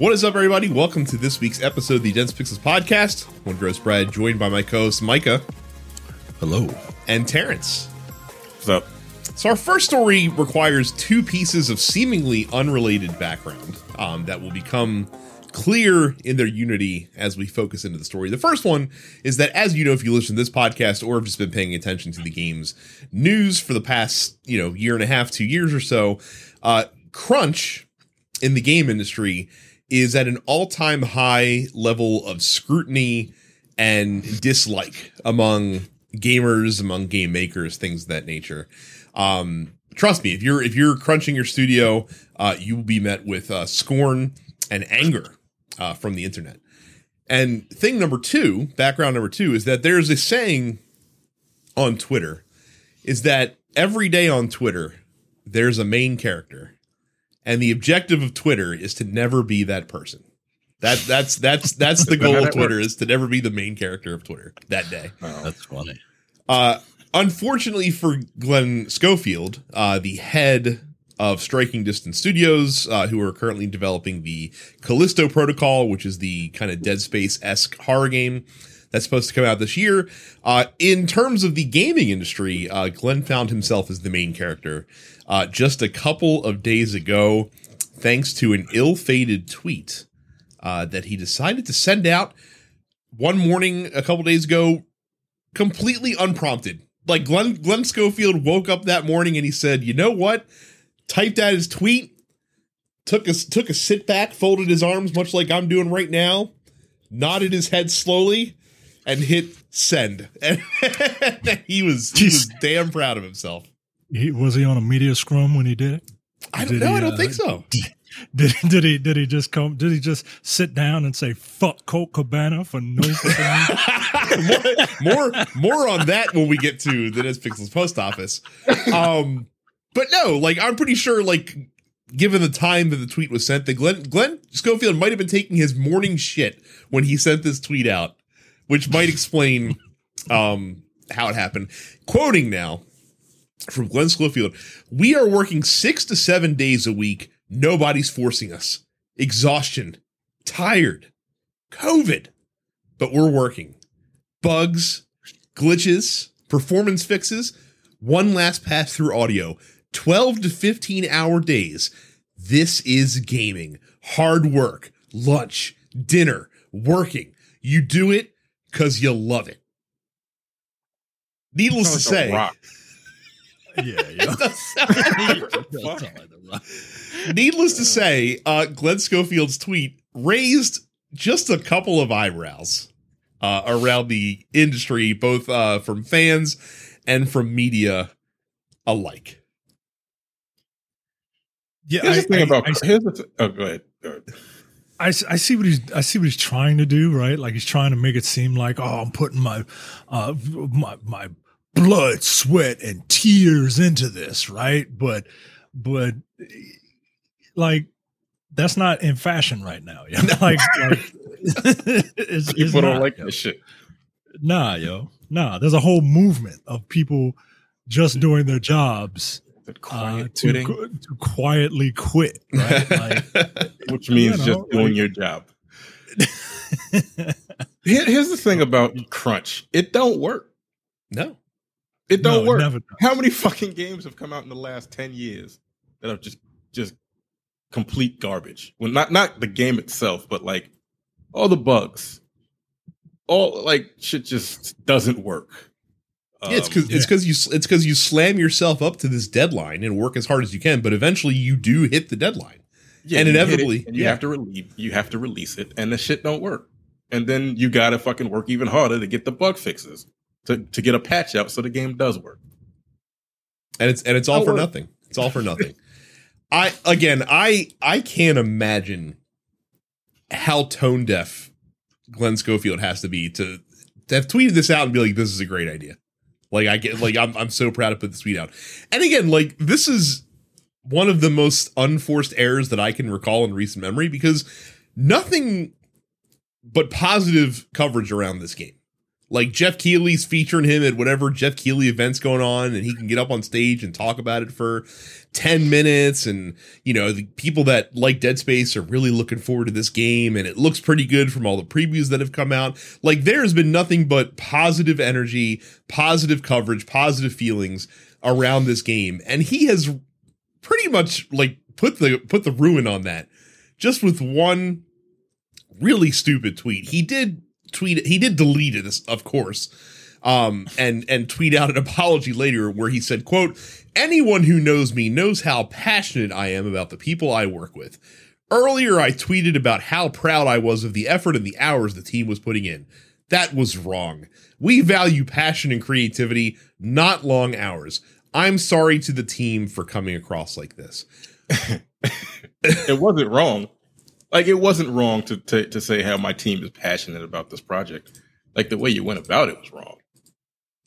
What is up, everybody? Welcome to this week's episode of the Dense Pixels podcast. One gross Brad, joined by my co-host Micah Hello. and Terrence. What's up? So our first story requires two pieces of seemingly unrelated background um, that will become clear in their unity as we focus into the story. The first one is that, as you know, if you listen to this podcast or have just been paying attention to the game's news for the past, you know, year and a half, two years or so, uh, crunch in the game industry is at an all-time high level of scrutiny and dislike among gamers, among game makers, things of that nature. Um, trust me, if you're if you're crunching your studio, uh, you will be met with uh, scorn and anger uh, from the internet. And thing number two, background number two, is that there's a saying on Twitter, is that every day on Twitter there's a main character, and the objective of Twitter is to never be that person. That that's that's that's the goal of Twitter is to never be the main character of Twitter that day. That's funny. Uh, unfortunately for Glenn Schofield, uh, the head of Striking Distance Studios, uh, who are currently developing the Callisto Protocol, which is the kind of Dead Space esque horror game that's supposed to come out this year. Uh, in terms of the gaming industry, uh, Glenn found himself as the main character uh, just a couple of days ago, thanks to an ill fated tweet uh, that he decided to send out one morning a couple days ago, completely unprompted. Like Glenn Glenn Schofield woke up that morning and he said, "You know what?" Typed out his tweet, took a took a sit back, folded his arms much like I'm doing right now, nodded his head slowly, and hit send. And he was he was damn proud of himself. He, was he on a media scrum when he did it? I don't Did know. he, I don't uh, think so. Did did he did he just come? Did he just sit down and say "fuck Colt Cabana" for no more, more, more on that when we get to the Pixels post office. Um, but no, like I'm pretty sure, like given the time that the tweet was sent, that Glenn Glenn Schofield might have been taking his morning shit when he sent this tweet out, which might explain um how it happened. Quoting now from Glenn Schofield, we are working six to seven days a week. Nobody's forcing us. Exhaustion, tired, COVID, but we're working bugs, glitches, performance fixes, one last pass through audio, 12 to 15 hour days. This is gaming. Hard work, lunch, dinner, working. You do it because you love it. Needless to Sounds like a say, rock. Yeah, yeah. it does sound- needless to say, uh, Glenn Schofield's tweet raised just a couple of eyebrows uh, around the industry, both uh, from fans and from media alike. Yeah, Here's I, the thing I- about I, here's the th- oh go ahead. Go ahead. I, I see what he's I see what he's trying to do, right? Like he's trying to make it seem like oh, I'm putting my uh my my blood, sweat, and tears into this, right? But but like that's not in fashion right now. Yeah, like, like it's, it's People don't not, like yo. this shit. Nah, yo, nah. There's a whole movement of people just doing their jobs The uh, to, to quietly quit, right? Like, which means know, just doing like- your job. Here- here's the thing about crunch. It don't work. no. It don't No, it work. never does. How many fucking games have come out in the last 10 years that are just just complete garbage? Well, not not the game itself, but like all the bugs. All like shit just doesn't work. Yeah, it's Um, because it's because you it's because you slam yourself up to this deadline and work as hard as you can, but eventually you do hit the deadline. Yeah, And you hit it, inevitably, and you yeah. have to release you have to release it and the shit don't work and then you gotta fucking work even harder to get the bug fixes to, to get a patch out so the game does work and it's and it's all for work. nothing. It's all for nothing. I again, I I can't imagine how tone deaf Glenn Schofield has to be to, to have tweeted this out and be like, "This is a great idea." Like I get, like I'm I'm so proud to put this tweet out. And again, like this is one of the most unforced errors that I can recall in recent memory because nothing but positive coverage around this game. Like Geoff Keighley's featuring him at whatever Geoff Keighley events going on, and he can get up on stage and talk about it for 10 minutes. And, you know, the people that like Dead Space are really looking forward to this game, and it looks pretty good from all the previews that have come out. Like, there's been nothing but positive energy, positive coverage, positive feelings around this game. And he has pretty much like put the put the ruin on that just with one really stupid tweet. He did tweet. He did delete it, of course, um, and and tweet out an apology later where he said, "quote Anyone who knows me knows how passionate I am about the people I work with. Earlier, I tweeted about how proud I was of the effort and the hours the team was putting in. That was wrong. We value passion and creativity, not long hours. I'm sorry to the team for coming across like this. it wasn't wrong. Like it wasn't wrong to, to to say how my team is passionate about this project. Like the way you went about it was wrong.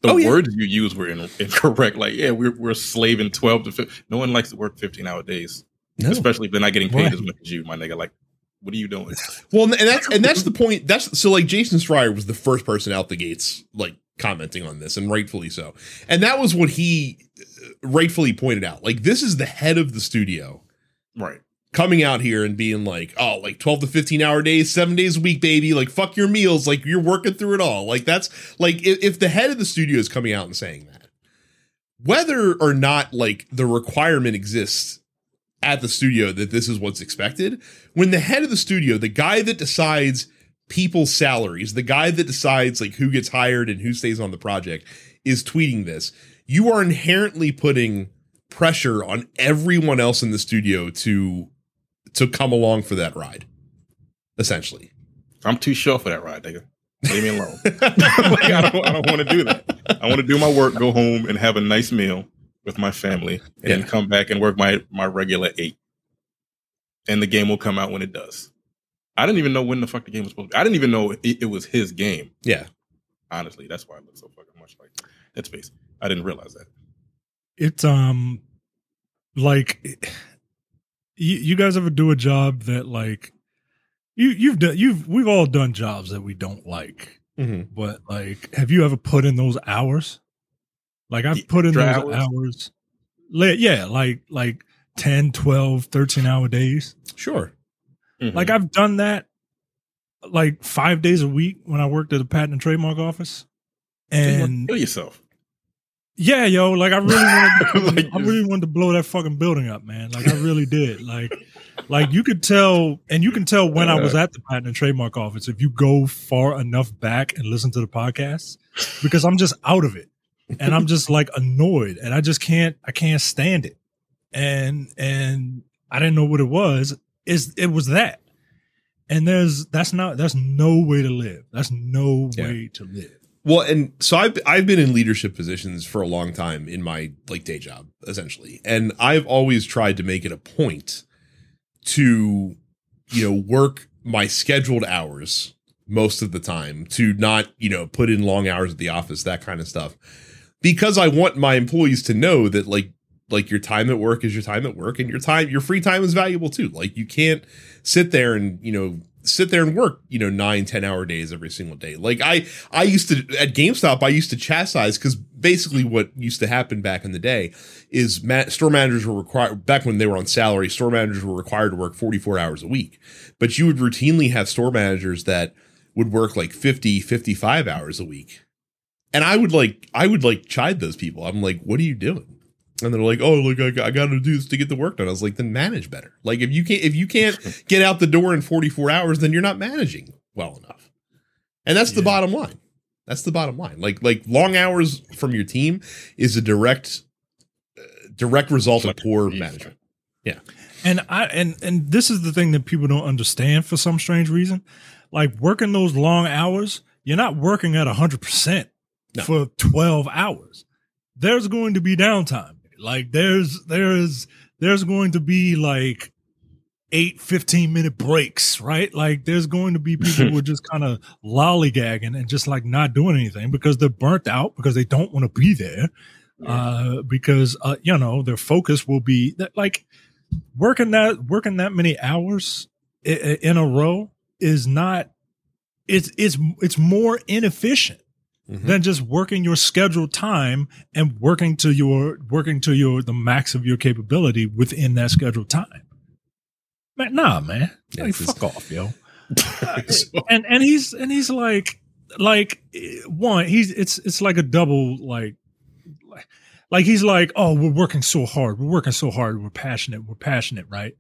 The Oh, yeah. words you used were in, incorrect. Like, yeah, we're we're slaving twelve to 15. No one likes to work fifteen hour days, No. especially if they're not getting paid Right. as much as you, my nigga. Like, what are you doing? Well, and that's and that's the point. That's so like Jason Schreier was the first person out the gates like commenting on this, and rightfully so. And that was what he uh, rightfully pointed out. Like this is the head of the studio right. Coming out here and being like, oh, like twelve to fifteen hour days, seven days a week, baby. Like fuck your meals. Like you're working through it all. Like that's like if, if the head of the studio is coming out and saying that, whether or not like the requirement exists at the studio that this is what's expected, when the head of the studio, the guy that decides people's salaries, the guy that decides like who gets hired and who stays on the project is tweeting this, you are inherently putting pressure on everyone else in the studio to to come along for that ride. Essentially. I'm too short for that ride, nigga. Leave me alone. like, I don't, I don't want to do that. I want to do my work, go home, and have a nice meal with my family, and then come back and work my my regular eight. And the game will come out when it does. I didn't even know when the fuck the game was supposed to be. I didn't even know it, it was his game. Yeah. Honestly, that's why I look so fucking much like Dead Space. I didn't realize that. it's um like you, you guys ever do a job that like you you've done you've we've all done jobs that we don't like Mm-hmm. but like have you ever put in those hours like i've put in those hours, hours? Yeah like like 10 12 13 hour days Sure. Mhm. like i've done that like five days a week when i worked at the patent and trademark office and kill yourself. Yeah, yo, like I really wanted, to, Like, I really wanted to blow that fucking building up, man. Like I really did. Like, like you could tell, and you can tell when I was at the patent and trademark office if you go far enough back and listen to the podcast, because I'm just out of it, and I'm just like annoyed, and I just can't, I can't stand it, and and I didn't know what it was. Is it was that, and there's that's not that's no way to live. That's no Yeah. way to live. Well, and so I've I've been in leadership positions for a long time in my like day job, essentially, and I've always tried to make it a point to, you know, work my scheduled hours most of the time to not you know put in long hours at the office, that kind of stuff, because I want my employees to know that like like your time at work is your time at work, and your time your free time is valuable too. Like you can't sit there and you know sit there and work you know nine ten hour days every single day. Like i i used to at gamestop i used to chastise because basically what used to happen back in the day is ma- store managers were required back when they were on salary store managers were required to work 44 hours a week. But you would routinely have store managers that would work like 50 55 hours a week. And i would like i would like chide those people. I'm like what are you doing and they're like, "Oh, look, I, got- I got to do this to get the work done." I was like, "Then manage better. Like, if you can't, if you can't get out the door in 44 hours, then you're not managing well enough." And that's the bottom line. That's the bottom line. Like, like long hours from your team is a direct, uh, direct result of poor management. Yeah, And I and and this is the thing that people don't understand for some strange reason. Like working those long hours, you're not working at hundred percent No. for twelve hours. There's going to be downtime. Like there's there's there's going to be like eight 15 minute breaks, right? Like there's going to be people who are just kind of lollygagging and just like not doing anything because they're burnt out because they don't want to be there. Uh, because uh, you know, their focus will be that like working that working that many hours i- i- in a row is not it's it's it's more inefficient Mhm. than just working your scheduled time and working to your working to your the max of your capability within that scheduled time. Man, nah, man. Yeah, Like, fuck off, yo. and and he's and he's like like one he's it's it's like a double like like like he's like oh we're working so hard we're working so hard we're passionate we're passionate right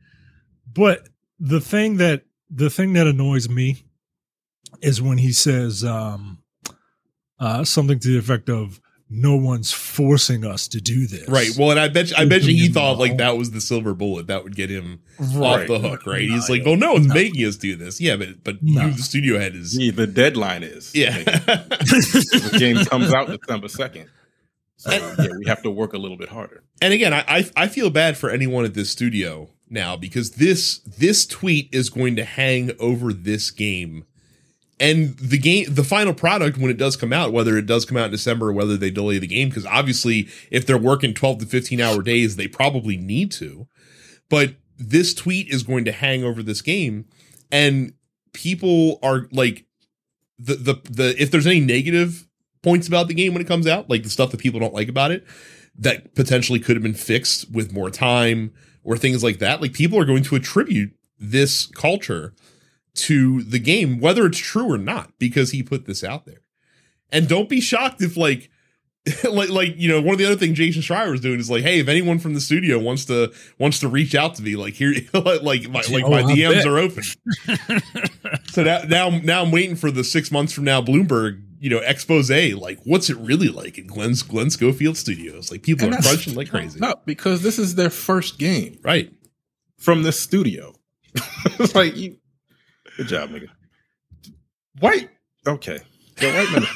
but the thing that the thing that annoys me is when he says um uh something to the effect of no one's forcing us to do this Right. Well, and I bet you, I bet you he thought like that was the silver bullet that would get him off the hook, right? Nah, He's like, yo. "Well, no one's Nah. making us do this." Yeah, but but Nah. you, the studio head, is Yeah, the deadline is. yeah. The game comes out December second. So yeah, we have to work a little bit harder. and again, I, I I feel bad for anyone at this studio now because this this tweet is going to hang over this game. And the game, the final product, when it does come out, whether it does come out in December or whether they delay the game, because obviously, if they're working 12 to 15 hour days, they probably need to. But this tweet is going to hang over this game, and people are like, the, the, the, if there's any negative points about the game when it comes out, like the stuff that people don't like about it, that potentially could have been fixed with more time or things like that. Like people are going to attribute this culture to the game, whether it's true or not, because he put this out there. And don't be shocked if like like like you know one of the other things Jason Schreier was doing is like hey if anyone from the studio wants to wants to reach out to me like here like like my, like Oh, my I DMs bet. are open so now now now I'm waiting for the six months from now Bloomberg you know expose like what's it really like in Glenn's Glenn Schofield Studios like people And are crunching like crazy No, because this is their first game right from this studio. it's like you good job, nigga. White okay. The white men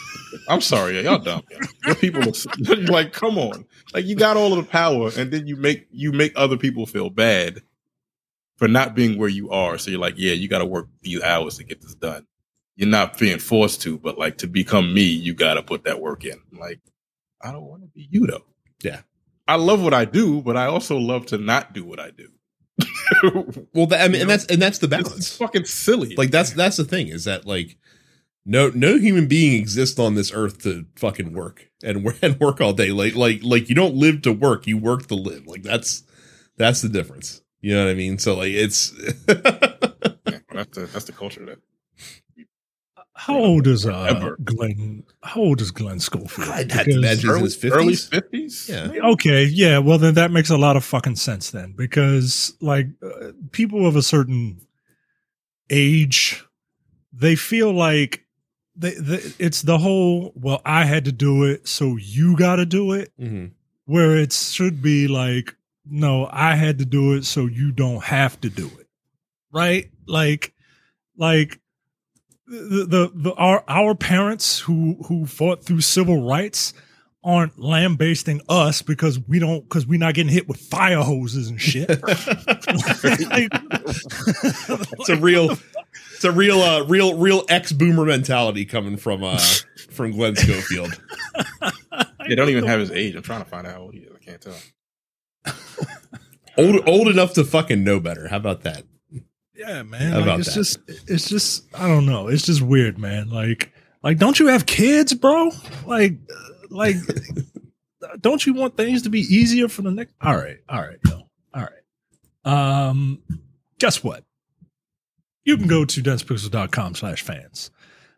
I'm sorry, y'all dumb. yo. Your people are like, come on. Like you got all of the power and then you make you make other people feel bad for not being where you are. So you're like, yeah, you gotta work these hours to get this done. You're not being forced to, but like to become me, you gotta put that work in. Like, I don't want to be you though. Yeah. I love what I do, but I also love to not do what I do. Well that, I mean You and know? that's and that's the balance. it's fucking silly. like that's that's the thing is that like no no human being exists on this earth to fucking work and work and work all day. Like like like you don't live to work you work to live. Like that's that's the difference. You know what i mean? So like it's Yeah, that's the that's the culture that how old is uh Forever. glenn how old is glenn schofield I'd have to imagine- He's in early his 50s? early fifties. Yeah. Okay, yeah. Well, then that makes a lot of fucking sense then, because like uh, people of a certain age, they feel like they, they, it's the whole. Well, I had to do it, so you got to do it. Mhm. Where it should be like, no, I had to do it, so you don't have to do it, right? Like, like the the, the our our parents who who fought through civil rights aren't lambasting us because we don't because we're not getting hit with fire hoses and shit. Like- it's a real it's a real uh real real ex-boomer mentality coming from uh from glenn schofield They don't even have his age. I'm trying to find out how old he is. I can't tell. old old enough to fucking know better how about that yeah, man. How like, it's that? just it's just I don't know. It's just weird, man. Like like don't you have kids, bro? Like like don't you want things to be easier for the next All right. All right. No. All right. Um guess what? You can go to densepixels.com slash fans.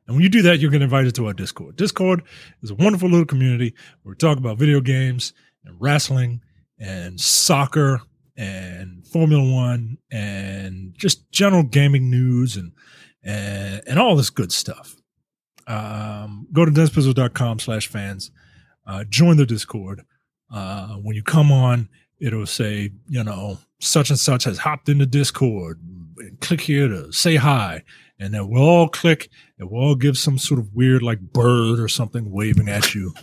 And when you do that, you'll get invited to our Discord. Discord is a wonderful little community where we talk about video games and wrestling and soccer and Formula One and just general gaming news and and, and all this good stuff. Um, go to densepixels.com slash fans. Uh, join the Discord. Uh, when you come on, it'll say, you know, such and such has hopped into Discord. Click here to say hi. And then we'll all click and we'll all give some sort of weird like bird or something waving at you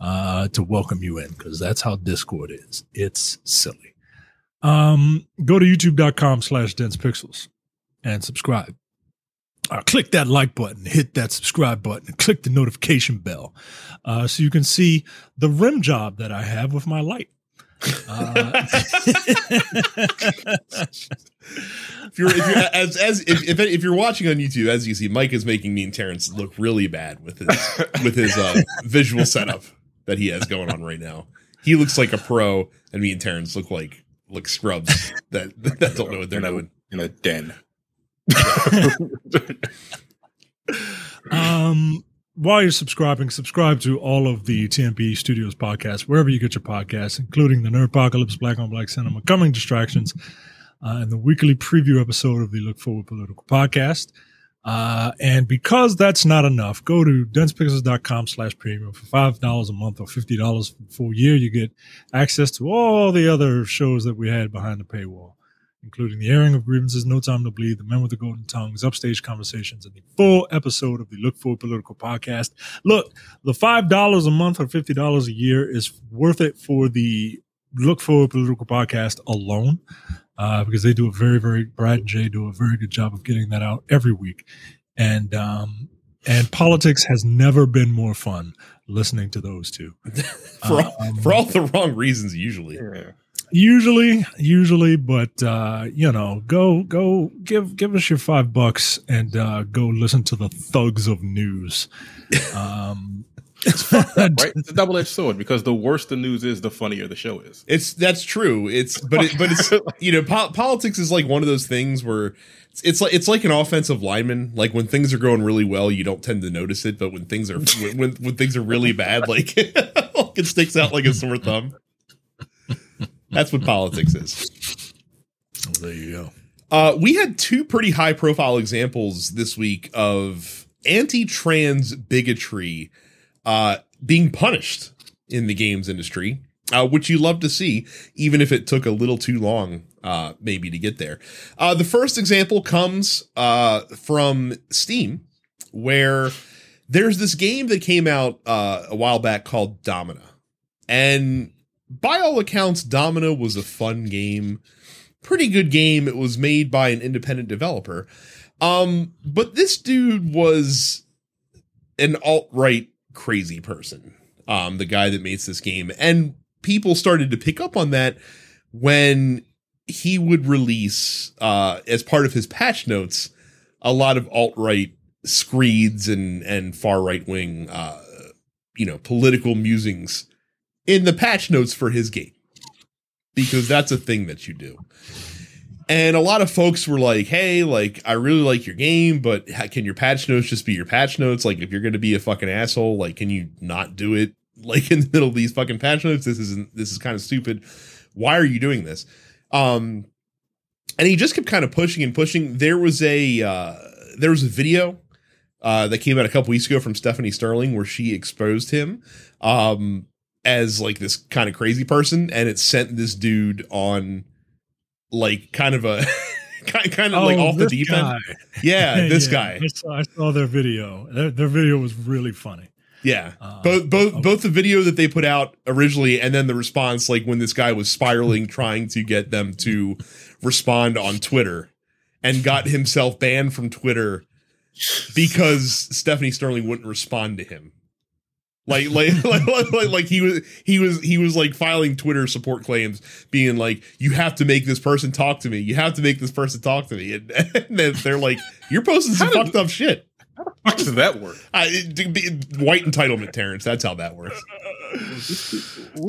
uh, to welcome you in because that's how Discord is. It's silly. Um, go to youtube.com slash dense pixels and subscribe. Uh, click that like button, hit that subscribe button, and click the notification bell uh, so you can see the rim job that I have with my light. Uh, If you're, if you're as as if, if if you're watching on YouTube, as you see, Mike is making me and Terrence look really bad with his with his uh, visual setup that he has going on right now. He looks like a pro, and me and Terrence look like like scrubs that that don't know what they're in a, doing. in a den. Um, while you're subscribing, subscribe to all of the TMP Studios podcasts, wherever you get your podcasts, including the Nerd Apocalypse, Black on Black Cinema, Coming Distractions, uh, and the weekly preview episode of the Look Forward Political podcast. Uh, and because that's not enough, go to densepixels.com slash premium for $5 a month or $50 for full year. You get access to all the other shows that we had behind the paywall, including the airing of grievances, No Time to Bleed, The Men with the Golden Tongues, Upstage Conversations, and the full episode of the Look Forward Political podcast. Look, the $5 a month or $50 a year is worth it for the Look Forward Political podcast alone uh, because they do a very, very Brad and Jay do a very good job of getting that out every week, and um, and politics has never been more fun listening to those two. for all, Um, for all the wrong reasons, usually. Yeah. Usually, usually, but uh, you know, go go give give us your five bucks and uh, go listen to the thugs of news. Um, Right? It's a double edged sword because the worse the news is, the funnier the show is. It's that's true. It's but it, but it's you know po- politics is like one of those things where it's, it's like it's like an offensive lineman. Like when things are going really well, you don't tend to notice it, but when things are when when, when things are really bad, like it sticks out like a sore thumb. That's what politics is. there you go. Uh, we had two pretty high profile examples this week of anti trans bigotry uh, being punished in the games industry, uh, which you love to see, even if it took a little too long, uh, maybe to get there. Uh, the first example comes uh, from Steam, where there's this game that came out uh, a while back called Domina. And by all accounts, Domina was a fun game pretty good game. It was made by an independent developer. Um, but this dude was an alt right crazy person. Um, the guy that makes this game. And people started to pick up on that when he would release, uh, as part of his patch notes, a lot of alt right screeds and, and far right wing, uh, you know, political musings in the patch notes for his game. Because that's a thing that you do. And a lot of folks were like, "Hey, like I really like your game, but can your patch notes just be your patch notes? Like if you're going to be a fucking asshole, like can you not do it like in the middle of these fucking patch notes? This isn't this is kind of stupid. Why are you doing this?" Um and he just kept kind of pushing and pushing. There was a uh there was a video uh that came out a couple weeks ago from Stephanie Sterling where she exposed him um as like this kind of crazy person and it sent this dude on like kind of a kind kind of like off the Oh, deep guy. end. Yeah, this Yeah, guy. I saw, I saw their video. Their, their video was really funny. Yeah. Uh, both both okay. both the video that they put out originally and then the response like when this guy was spiraling trying to get them to respond on Twitter and got himself banned from Twitter because Stephanie Sterling wouldn't respond to him. Like, like, like, like, like, he was, he was, he was like filing Twitter support claims, being like, "You have to make this person talk to me. You have to make this person talk to me." And, and then they're like, "You're posting some fucked up shit." How does that work? I, it- it- white entitlement, Terrence. That's how that works.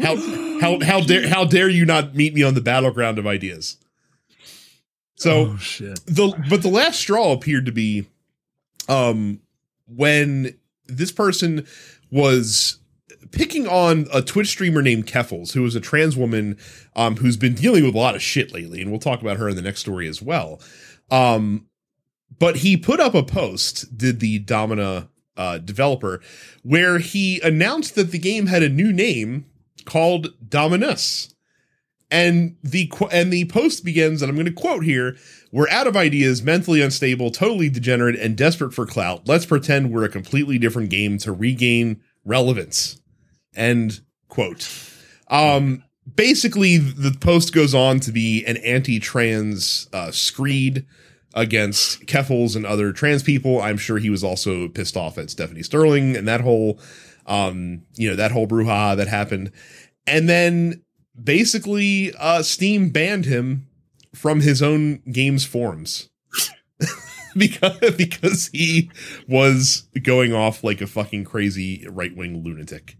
How how how dare how dare you not meet me on the battleground of ideas? So oh shit! the but the last straw appeared to be um when this person was picking on a Twitch streamer named Keffals, who is a trans woman um who's been dealing with a lot of shit lately, and we'll talk about her in the next story as well. Um but he put up a post, did the Domina uh developer, where he announced that the game had a new name called Dominus. And the and the post begins, and I'm going to quote here: "We're out of ideas, mentally unstable, totally degenerate, and desperate for clout. Let's pretend we're a completely different game to regain relevance." End quote. Um, basically, the post goes on to be an anti-trans uh, screed against Keffals and other trans people. I'm sure he was also pissed off at Stephanie Sterling and that whole, um, you know, that whole brouhaha that happened. And then basically, uh, Steam banned him from his own game's forums. because because he was going off like a fucking crazy right-wing lunatic.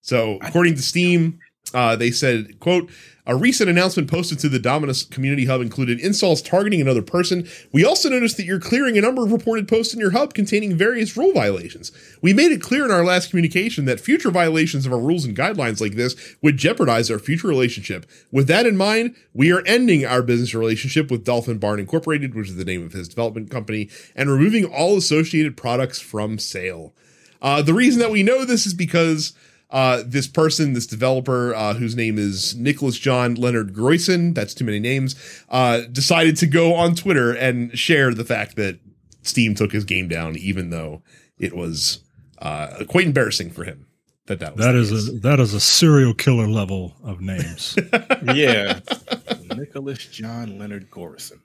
So, according to Steam, uh, they said, quote, a recent announcement posted to the Dominus Community Hub included insults targeting another person. We also noticed that you're clearing a number of reported posts in your hub containing various rule violations. We made it clear in our last communication that future violations of our rules and guidelines like this would jeopardize our future relationship. With that in mind, we are ending our business relationship with Dolphin Barn Incorporated, which is the name of his development company, and removing all associated products from sale. Uh, the reason that we know this is because uh, this person, this developer, uh, whose name is Nicholas John Leonard Groyson, that's too many names, uh, decided to go on Twitter and share the fact that Steam took his game down, even though it was uh, quite embarrassing for him. That that, was That the is case. a that is a serial killer level of names. yeah. Nicholas John Leonard Gorison.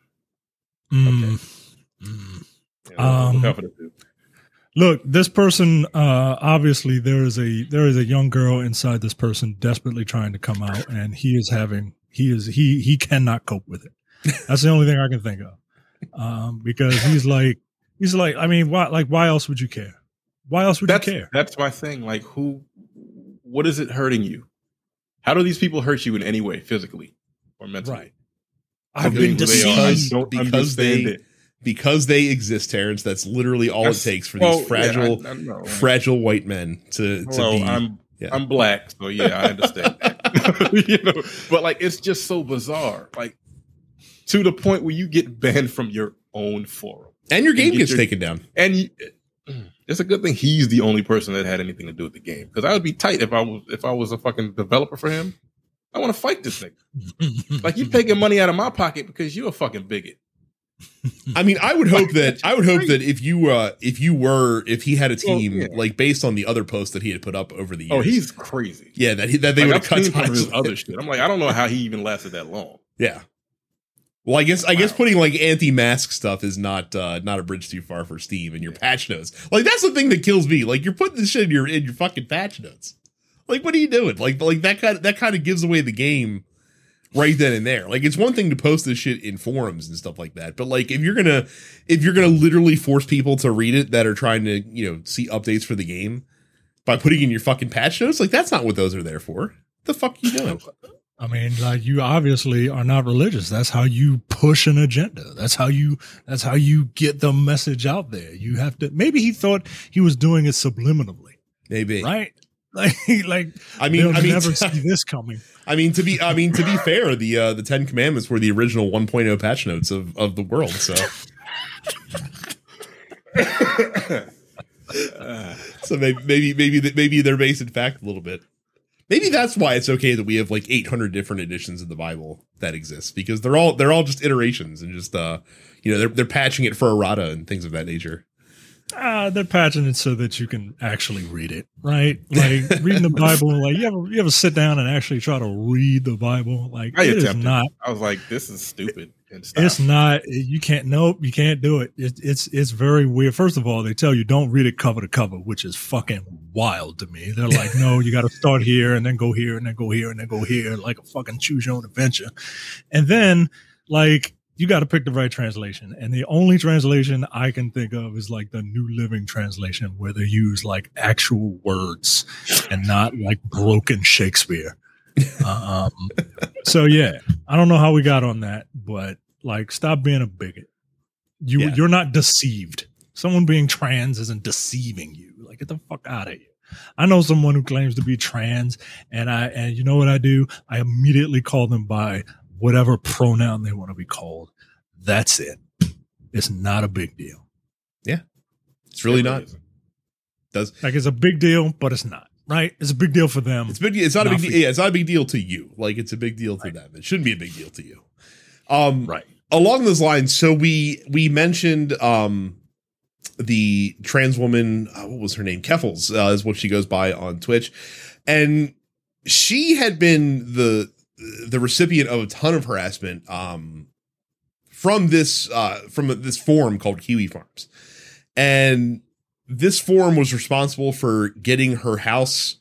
Mm. Mm. Yeah, Um, look out for the dude. Look, this person uh obviously there is a there is a young girl inside this person desperately trying to come out and he is having he is he he cannot cope with it. That's the only thing I can think of. Um because he's like he's like I mean why like why else would you care? Why else would That's you care? that's my thing. Like, who? What is it hurting you? How do these people hurt you in any way, physically or mentally? Right. I I've been who I deceived. don't Because understand they- it. Because they exist, Terrence. That's literally all That's- it takes for well, these fragile, yeah, I- I know, right? fragile white men to to be. I'm yeah. I'm black, so yeah, I understand. you know, but like it's just so bizarre, like to the point where you get banned from your own forum, and your game get gets your- taken down. and you, it's a good thing he's the only person that had anything to do with the game because I would be tight if I was if I was a fucking developer for him. I want to fight this nigga. Like you're taking money out of my pocket because you're a fucking bigot. I mean, I would hope that I would hope that if you uh if you were if he had a Well, team yeah. like based on the other posts that he had put up over the years. Oh, he's crazy. yeah that he, that they Like, would I've cut seen some of ties his other it. shit. I'm like, I don't know how he even lasted that long. Yeah. Well, I guess I guess putting like anti-mask stuff is not uh not a bridge too far for Steam and your patch notes. Like that's the thing that kills me. Like you're putting this shit in your in your fucking patch notes. Like what are you doing? Like like that kind of, that kind of gives away the game right then and there. Like it's one thing to post this shit in forums and stuff like that, but like if you're gonna if you're gonna literally force people to read it that are trying to you know see updates for the game by putting in your fucking patch notes, like that's not what those are there for. the fuck you doing? I mean, like you obviously are not religious. That's how you push an agenda. That's how you that's how you get the message out there. You have to maybe he thought he was doing it subliminally, Maybe. right? Like like I mean, I mean, never see this coming. I mean to be I mean to be fair, the uh, the Ten Commandments were the original 1.0 patch notes of of the world. So so maybe maybe maybe maybe they're based in fact a little bit. Maybe that's why it's okay that we have like 800 different editions of the Bible that exist because they're all they're all just iterations and just uh you know they're they're patching it for errata and things of that nature. Ah, they're patching it so that you can actually read it, right? Like reading the Bible. Like you ever you ever sit down and actually try to read the Bible? Like I it is not. I was like, this is stupid. It's not. You can't. Nope. You can't do it. it. It's it's very weird. First of all, they tell you don't read it cover to cover, which is fucking wild to me. They're like, no, you got to start here and then go here and then go here and then go here, like a fucking choose your own adventure. And then like you got to pick the right translation. And the only translation I can think of is like the New Living Translation, where they use like actual words and not like broken Shakespeare. um, so yeah, I don't know how we got on that, but like, stop being a bigot. You Yeah. you're not deceived. Someone being trans isn't deceiving you. Like, get the fuck out of here. I know someone who claims to be trans, and I and you know what I do? I immediately call them by whatever pronoun they want to be called. That's it. It's not a big deal. Yeah. It's really It not. isn't. Does Like it's a big deal, but it's not. Right? It's a big deal for them. It's big. It's not, a big. deal. Yeah, it's not a big deal to you. Like it's a big deal to Right. them. It shouldn't be a big deal to you. Um, right. along those lines, so we we mentioned um the trans woman. Uh, what was her name? Keffals uh, is what she goes by on Twitch, and she had been the the recipient of a ton of harassment um from this uh from this forum called Kiwi Farms, and this forum was responsible for getting her house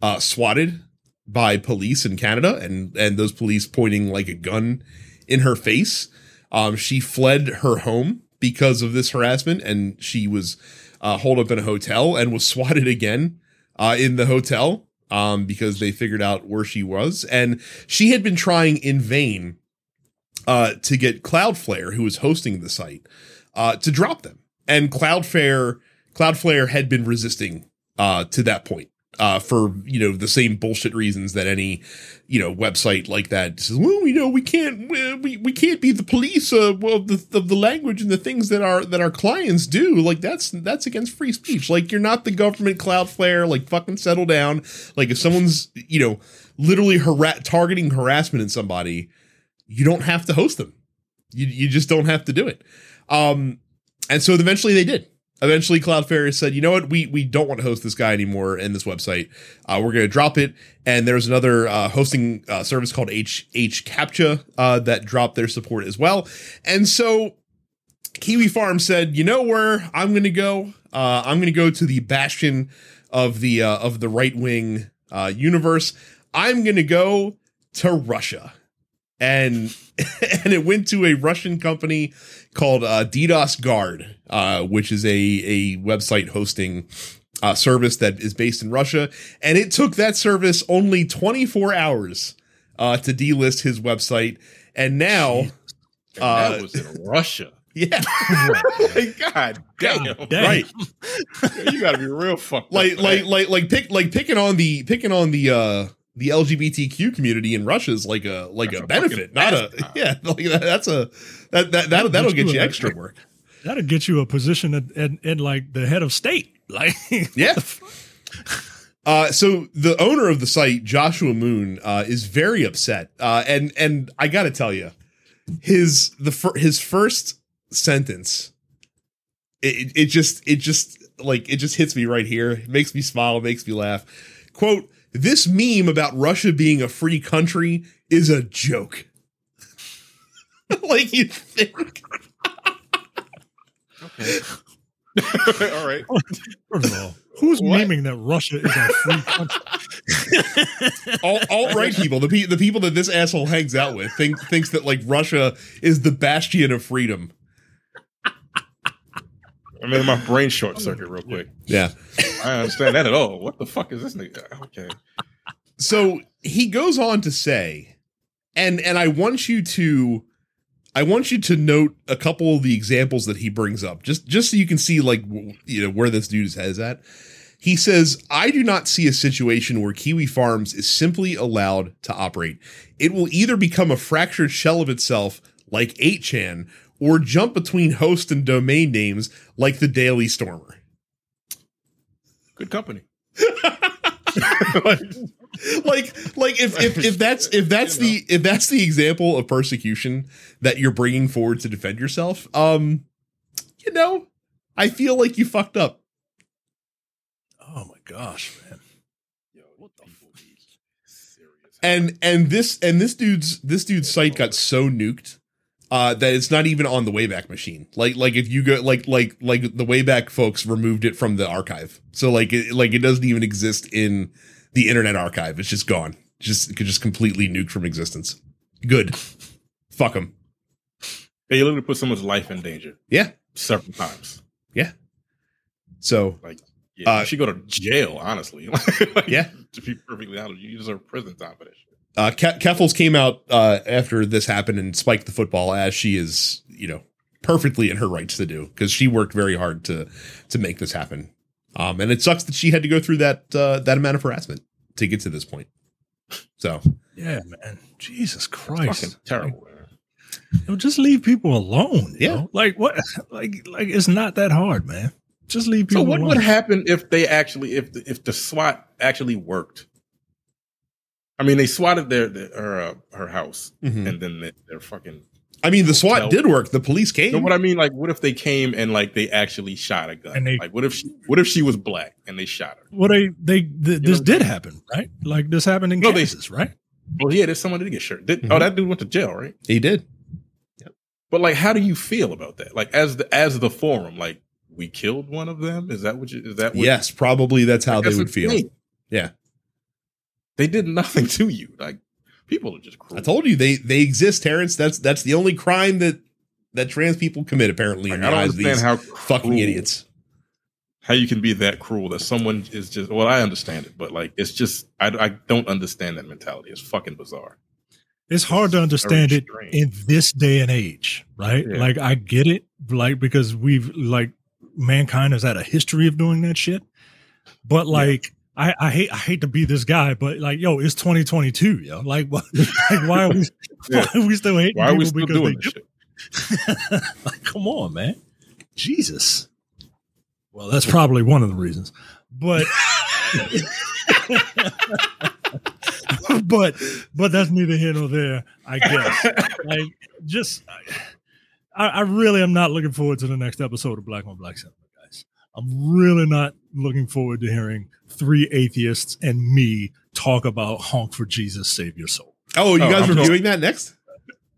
uh, swatted by police in Canada, and and those police pointing like a gun in her face. Um, she fled her home because of this harassment, and she was uh, holed up in a hotel and was swatted again uh, in the hotel um, because they figured out where she was, and she had been trying in vain uh, to get Cloudflare, who was hosting the site, uh, to drop them, and Cloudflare Cloudflare had been resisting uh, to that point uh, for you know the same bullshit reasons that any you know website like that says. Well, you know, we can't we we can't be the police uh, well the of the language and the things that our that our clients do. Like that's that's against free speech. Like you're not the government, Cloudflare. Like fucking settle down. Like if someone's you know literally targeting harassment in somebody, you don't have to host them. You you just don't have to do it. Um, and so eventually they did eventually cloudflare said you know what? We we don't want to host this guy anymore in this website. Uh, we're going to drop it. And there's another uh, hosting uh, service called h hCaptcha uh, that dropped their support as well. And so kiwi farm said you know where i'm going to go? Uh, i'm going to go to the bastion of the uh, of the right wing universe. I'm going to go to russia and and it went to a russian company called uh, DDoS Guard, uh, which is a a website hosting uh, service that is based in Russia, and it took that service only 24 hours uh, to delist his website, and now uh, that was in Russia. Yeah, God damn, God damn. right. you got to be real fucked. Like, up, like, like, like, pick, like picking on the picking on the uh the LGBTQ community in Russia is like a like That's a, a benefit, not a pastime. yeah. Like that, that's a that that that'll, that'll get you extra work. That'll get you a position in, in, in like the head of state. Like, Yeah. Uh, so the owner of the site, Joshua Moon, uh, is very upset, uh, and and I got to tell you, his the fir- his first sentence, it, it just it just like it just hits me right here. It makes me smile, it makes me laugh. Quote: This meme about Russia being a free country is a joke. like you think? okay. all right. first of all, who's What? memeing that Russia is a free country? alt alt right people, the pe- the people that this asshole hangs out with, think thinks that like Russia is the bastion of freedom. I mean, my brain short oh, circuit real quick. Yeah. I understand that at all. What the fuck is this nigga? Okay. So he goes on to say, and and I want you to, I want you to note a couple of the examples that he brings up, just just so you can see like w- you know where this dude's head is at. He says, I do not see a situation where Kiwi Farms is simply allowed to operate. It will either become a fractured shell of itself, like 8chan, or jump between host and domain names, like the Daily Stormer. Good company. like, like, like if, if if that's if that's You know. the if that's the example of persecution that you're bringing forward to defend yourself, um, you know, I feel like you fucked up. Oh my gosh, man. Yo, what the fuck? Is serious. and and this and this dude's this dude's site got so nuked uh that it's not even on the wayback machine like like if you go like like like the wayback folks removed it from the archive so like it like it doesn't even exist in the internet archive it's just gone just it could just completely nuked from existence good fuck them you literally put someone's life in danger yeah several times. Yeah. So like Yeah, Uh, you should go to jail. Honestly, Like, Yeah. To be perfectly honest, you deserve prison time for shit. Uh Ke- keffals came out uh after this happened and spiked the football as she is you know perfectly in her rights to do because she worked very hard to to make this happen um and it sucks that she had to go through that uh that amount of harassment to get to this point so Yeah, man. Jesus Christ. Fucking terrible. You know, just leave people alone. you Yeah. know? Like what like like it's not that hard, man. Just leave people. Alone. So what alone. would happen if they actually if the, if the SWAT actually worked? I mean, they swatted their, their her uh, her house, mhm. and then they, they're fucking. i mean the swat Hotel. did work the police came No, what I mean, like, what if they came and like they actually shot a gun? And they- like, what if she, what if she was black and they shot her? well they they th- this know- did happen, right? Like this happened in No, they- right? Well, yeah, there's someone that did get shot. Did, Mhm. Oh, that dude went to jail, right? he did Yep. But like, how do you feel about that? Like, as the as the forum, like, we killed one of them. Is that what you? Is that what yes probably that's how they would feel insane. Yeah. They did nothing to you. Like People are just cruel. I told you they they exist, Terrence. That's that's the only crime that that trans people commit apparently Like, in I the don't eyes of understand these how fucking idiots. How you can be that cruel that someone is just. Well, I understand it, but like it's just I, I don't understand that mentality. It's fucking bizarre. It's hard to understand it in this day and age, right? Yeah. Like I get it, like because we've like mankind has had a history of doing that shit. But like I, I hate I hate to be this guy, but like yo, it's 2022, yo. Like, what, like why are we Yeah. why are we still hating Why are we still doing this shit? like, come on, man. Jesus. Well, that's probably one of the reasons. But but but that's neither here nor there, I guess. like just I, I really am not looking forward to the next episode of Black on Black guys. I'm really not looking forward to hearing three atheists and me talk about honk for Jesus, save your soul. Oh, you Oh, guys I'm reviewing that next?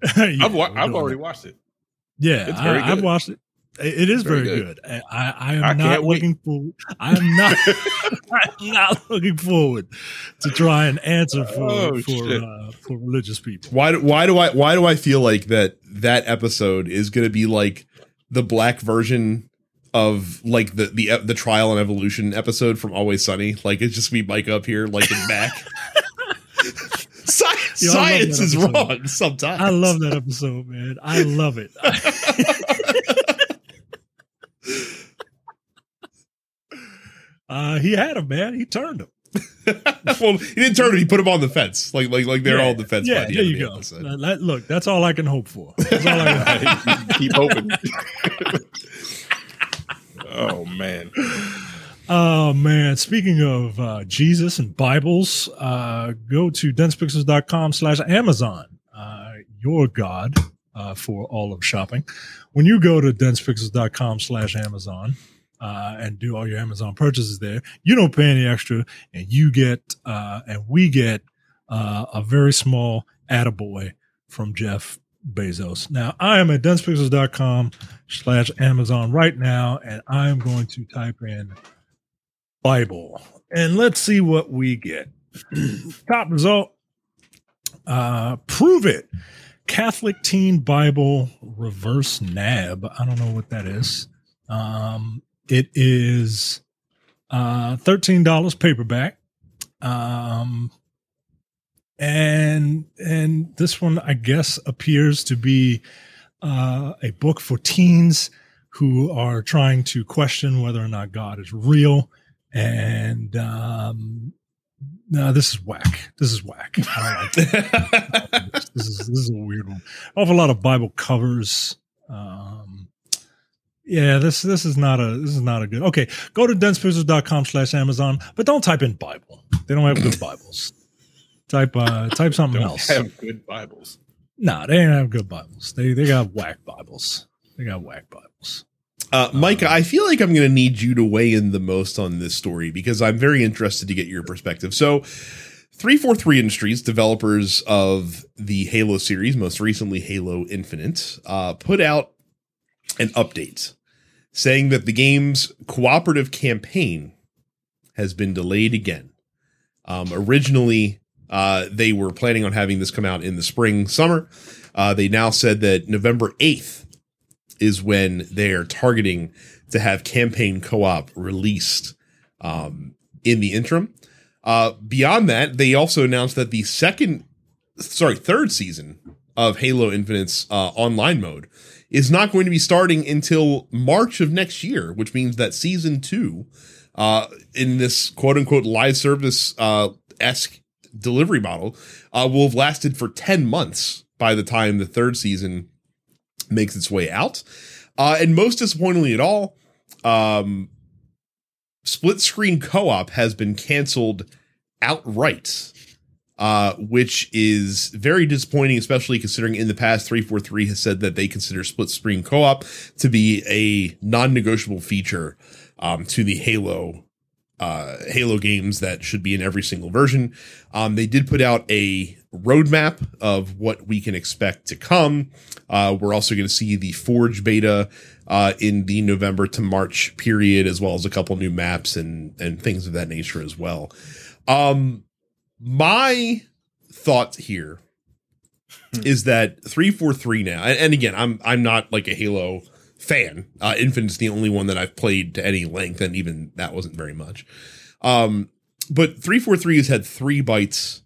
Yeah, I've wa- I've already that. watched it. Yeah, It's very I, I've good. watched it. It it is Very very, good. good. I, I am I not can't wait. looking forward. I am not. I'm not looking forward to try and answer for Oh, for uh, for religious people. Why do- why do I why do I feel like that that episode is going to be like the black version of like the the the trial and evolution episode from Always Sunny? Like it's just me Mike up here like in back. Science, Yo, science that is episode. wrong sometimes. I love that episode, man. I love it. uh, he had him, man. He turned him. well, he didn't turn him. He put him on the fence, like like like they're Yeah, all on the fence. Yeah, by the there end you of the go. episode. That- that- look, that's all I can hope for. That's all I can Keep hoping. Oh man. Oh man, speaking of uh, Jesus and Bibles, uh, go to densepixels.com slash Amazon, uh, your God uh, for all of shopping. When you go to densepixels.com slash Amazon uh, and do all your Amazon purchases there, you don't pay any extra and you get, uh, and we get uh, a very small attaboy from Jeff Bezos. Now, I am at densepixels.com slash Amazon right now, and I am going to type in Bible. And let's see what we get. Top result. Uh prove it. Catholic Teen Bible Reverse Nab. I don't know what that is. Um it is uh $13 paperback. Um and and this one I guess appears to be uh a book for teens who are trying to question whether or not God is real. And um no this is whack. This is whack. I don't like this. this is this is a weird one. I have a lot of bible covers. Um yeah this this is not a this is not a good okay. Go to densepixels.com slash amazon but don't type in bible. They don't have good bibles type uh type something Don't else have good Bibles. nah they ain't have good bibles they they got whack bibles they got whack bibles Uh, Micah, I feel like I'm going to need you to weigh in the most on this story because I'm very interested to get your perspective. So, 343 Industries, developers of the Halo series, most recently Halo Infinite, uh, put out an update saying that the game's cooperative campaign has been delayed again. Um, originally, uh, they were planning on having this come out in the spring, summer. Uh, they now said that November 8th is when they're targeting to have campaign co-op released um, in the interim. Uh, beyond that, they also announced that the second, sorry, third season of Halo Infinite's uh, online mode is not going to be starting until March of next year, which means that season two, uh, in this quote unquote live service uh, esque delivery model, uh, will have lasted for 10 months by the time the third season makes its way out. Uh, and most disappointingly at all, um, split screen co op has been canceled outright, uh, which is very disappointing, especially considering in the past 343 has said that they consider split screen co op to be a non negotiable feature um, to the Halo. Uh, Halo games that should be in every single version. Um, they did put out a roadmap of what we can expect to come. Uh, we're also going to see the Forge beta uh, in the November to March period, as well as a couple new maps and and things of that nature as well. Um, my thought here is that 343 now and, and again i'm i'm not like a halo fan. Uh infinite's the only one that i've played to any length and even that wasn't very much. Um but 343 has had three bites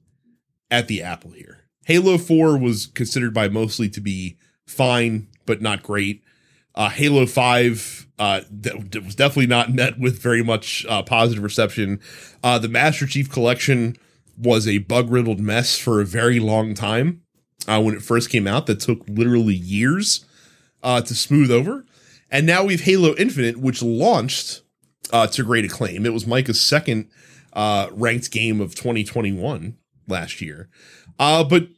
at the apple here. Halo 4 was considered by mostly to be fine but not great. Uh halo 5 uh that was definitely not met with very much uh positive reception. Uh the master chief collection was a bug riddled mess for a very long time uh, when it first came out. That took literally years uh, to smooth over. And now we've Halo Infinite, which launched uh, to great acclaim. It was Micah's second uh, ranked game of 2021 last year, uh, but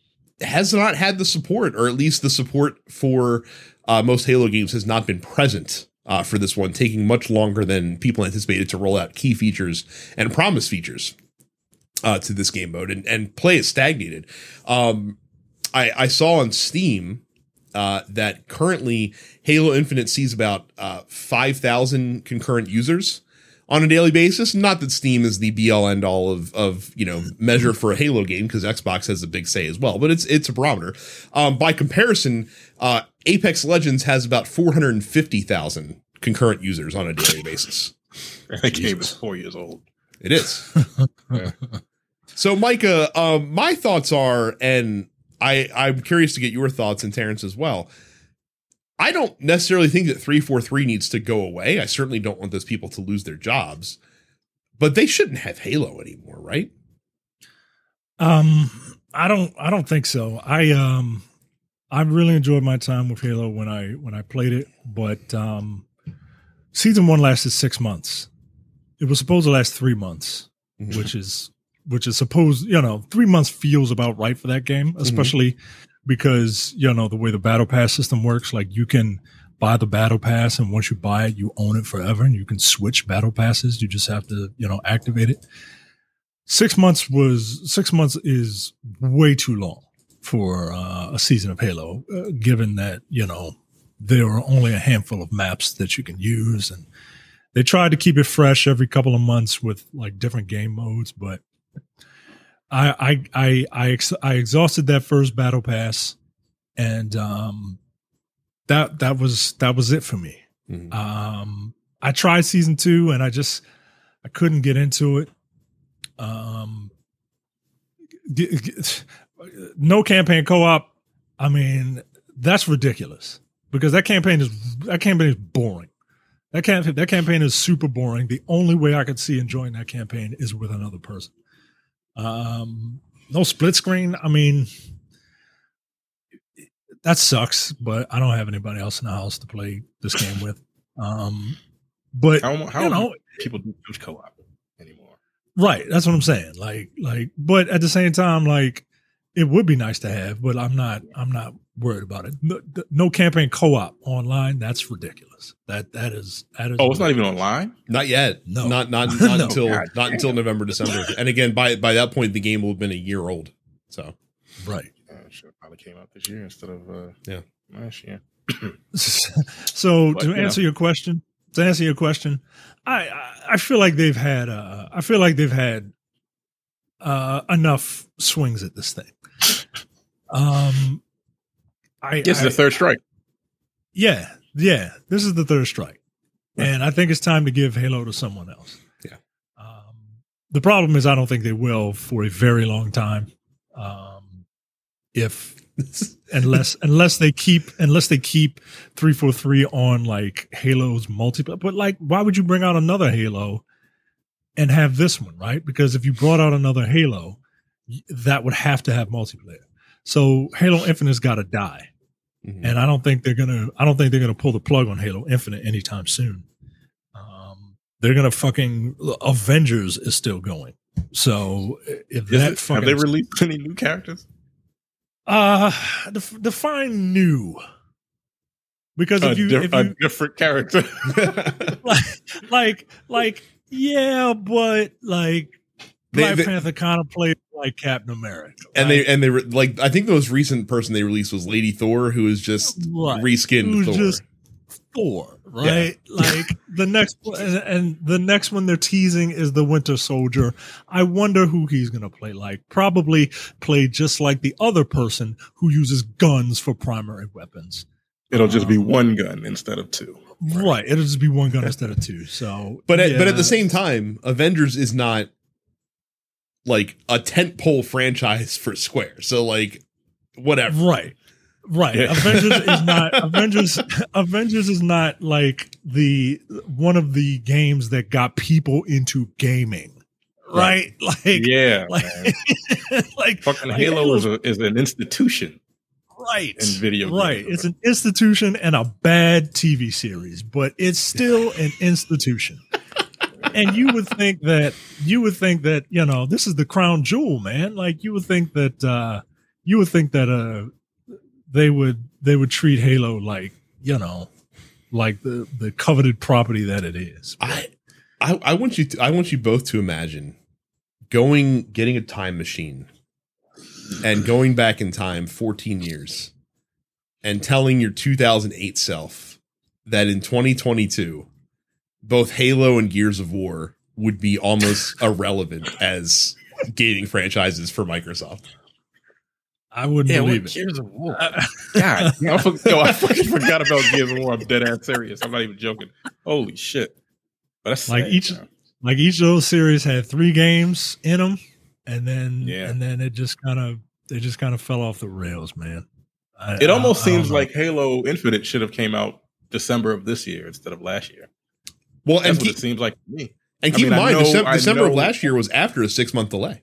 has not had the support, or at least the support for uh, most Halo games has not been present uh, for this one, taking much longer than people anticipated to roll out key features and promise features uh, to this game mode, and, and play is stagnated. Um, I, I saw on Steam uh, that currently Halo Infinite sees about uh, 5,000 concurrent users on a daily basis. Not that Steam is the be all end all of, of, you know, measure for a Halo game because Xbox has a big say as well, but it's, it's a barometer. Um, by comparison, uh, Apex Legends has about 450,000 concurrent users on a daily basis. That game is four years old. It is. So, Micah, um, my thoughts are, and I, I'm curious to get your thoughts and Terrence as well. I don't necessarily think that 343 needs to go away. I certainly don't want those people to lose their jobs, but they shouldn't have Halo anymore, right? Um, I don't. I don't think so. I um, I really enjoyed my time with Halo when I when I played it, but um, season one lasted six months. It was supposed to last three months, Mhm. which is which is supposed you know three months feels about right for that game, especially because you know the way the battle pass system works. Like you can buy the battle pass, and once you buy it, you own it forever, and you can switch battle passes. You just have to you know activate it. Six months was six months is way too long for uh, a season of Halo, uh, given that you know there are only a handful of maps that you can use, and they tried to keep it fresh every couple of months with like different game modes. But I I I I, ex- I exhausted that first battle pass, and um, that that was that was it for me. Mhm. Um, I tried season two, and I just I couldn't get into it. Um, g- g- no campaign co-op. I mean, that's ridiculous because that campaign is that campaign is boring. That campaign that campaign is super boring. The only way I could see enjoying that campaign is with another person. Um, no split screen. I mean, that sucks. But I don't have anybody else in the house to play this game with. Um, but How, how you know, people do co-op anymore? Right. That's what I'm saying. Like, like, but at the same time, like, it would be nice to have, but I'm not, I'm not worried about it. No, no campaign co-op online. That's ridiculous. That, that is, that is. Oh, it's not even online. Not yet. No. Not not not No. until God not until November December. And again, by by that point, the game will have been a year old. So right. Uh, sure, probably came out this year instead of uh, Yeah. last year. so But, to you know. answer your question, to answer your question, I, I, I feel like they've had, uh, I feel like they've had, uh, enough swings at this thing. Um, I, This is the third strike. Yeah, yeah. This is the third strike, Right. and I think it's time to give Halo to someone else. Yeah. Um, the problem is, I don't think they will for a very long time. Um, if unless unless they keep unless they keep three four three on like Halo's multiplayer, but like, why would you bring out another Halo and have this one right? Because if you brought out another Halo, that would have to have multiplayer. So Halo Infinite's got to die mhm. and I don't think they're gonna. I don't think they're gonna pull the plug on Halo Infinite anytime soon. Um, they're gonna fucking Avengers is still going. So if Is that it- fucking have they released any new characters? uh def- define new because if you, diff- if a different character. like like like yeah, but like They- Black they- Panther kind of plays like Captain America, and they and they re- like I think the most recent person they released was Lady Thor, who is just Right. reskinned Who's Thor. just Thor, right? Yeah. Like the next and, and the next one they're teasing is the Winter Soldier. I wonder who he's going to play like. Probably play just like the other person who uses guns for primary weapons. It'll just um, be one gun instead of two. Right. right. It'll just be one gun instead of two. So, but at, yeah. but at the same time, Avengers is not like a tentpole franchise for Square. So like whatever. Right. Right. Yeah. Avengers is not Avengers Avengers is not like the one of the games that got people into gaming. Right? right. Like Yeah. Like, like fucking like Halo, Halo is, a, is an institution. Right. In video Right. Games. It's an institution and a bad TV series, but it's still an institution. And you would think that you would think that, you know, this is the crown jewel, man. Like you would think that uh you would think that uh they would they would treat Halo like you know like the the coveted property that it is. I I, I want you to, I want you both to imagine going getting a time machine and going back in time 14 years and telling your 2008 self that in 2022 both Halo and Gears of War would be almost irrelevant as gaming franchises for Microsoft. I wouldn't yeah, believe it. Gears of War. Uh, God, yo, I fucking forgot about Gears of War. I'm dead ass serious. I'm not even joking. Holy shit! But that's like sad, each, like each of those series had three games in them, and then yeah. and then it just kind of it just kind of fell off the rails, man. I, it almost I, seems I like Halo Infinite should have came out December of this year instead of last year. Well, That's and keep, it seems like to me. And keep mean, in mind, know, December, December of last year was after a six month delay.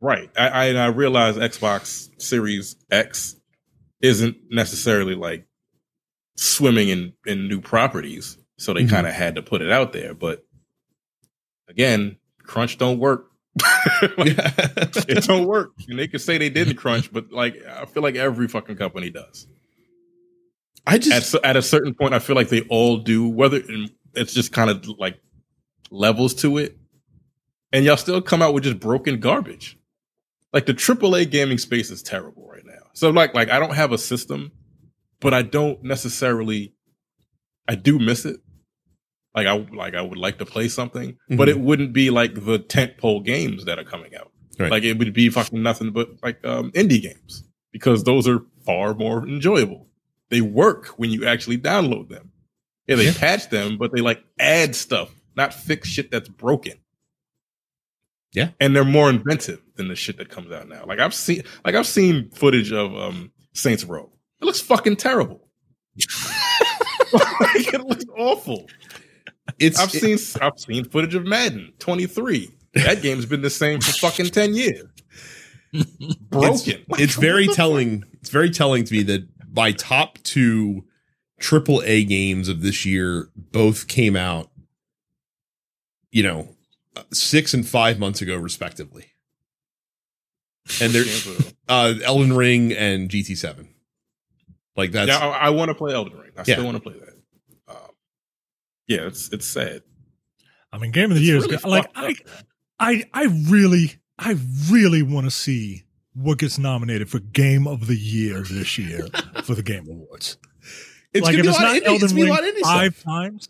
Right. I, I, I realize Xbox Series X isn't necessarily like swimming in, in new properties. So they mm-hmm. kind of had to put it out there. But again, crunch don't work. like, it don't work. And they could say they didn't crunch, but like I feel like every fucking company does. I just at, at a certain point, I feel like they all do. Whether it's just kind of like levels to it, and y'all still come out with just broken garbage like the AAA gaming space is terrible right now. So like like I don't have a system, but I don't necessarily I do miss it. Like I like I would like to play something, mm-hmm. but it wouldn't be like the tentpole games that are coming out. Right. Like it would be fucking nothing but like um, indie games because those are far more enjoyable. They work when you actually download them. Yeah, they yeah. patch them, but they like add stuff, not fix shit that's broken. Yeah. And they're more inventive than the shit that comes out now. Like I've seen like I've seen footage of um Saints Row. It looks fucking terrible. like, it looks awful. It's I've it, seen I've seen footage of Madden 23. That game's been the same for fucking 10 years. Broken. It's, it's very telling. It's very telling to me that my top two triple A games of this year both came out, you know, six and five months ago, respectively. And they're uh, Elden Ring and GT Seven. Like that's. Yeah, I, I want to play Elden Ring. I yeah. still want to play that. Um, yeah, it's it's sad. I mean, game of the it's year is really like I, I I really I really want to see what gets nominated for game of the year this year for the Game Awards. It's like if it's not Elden Ring five times,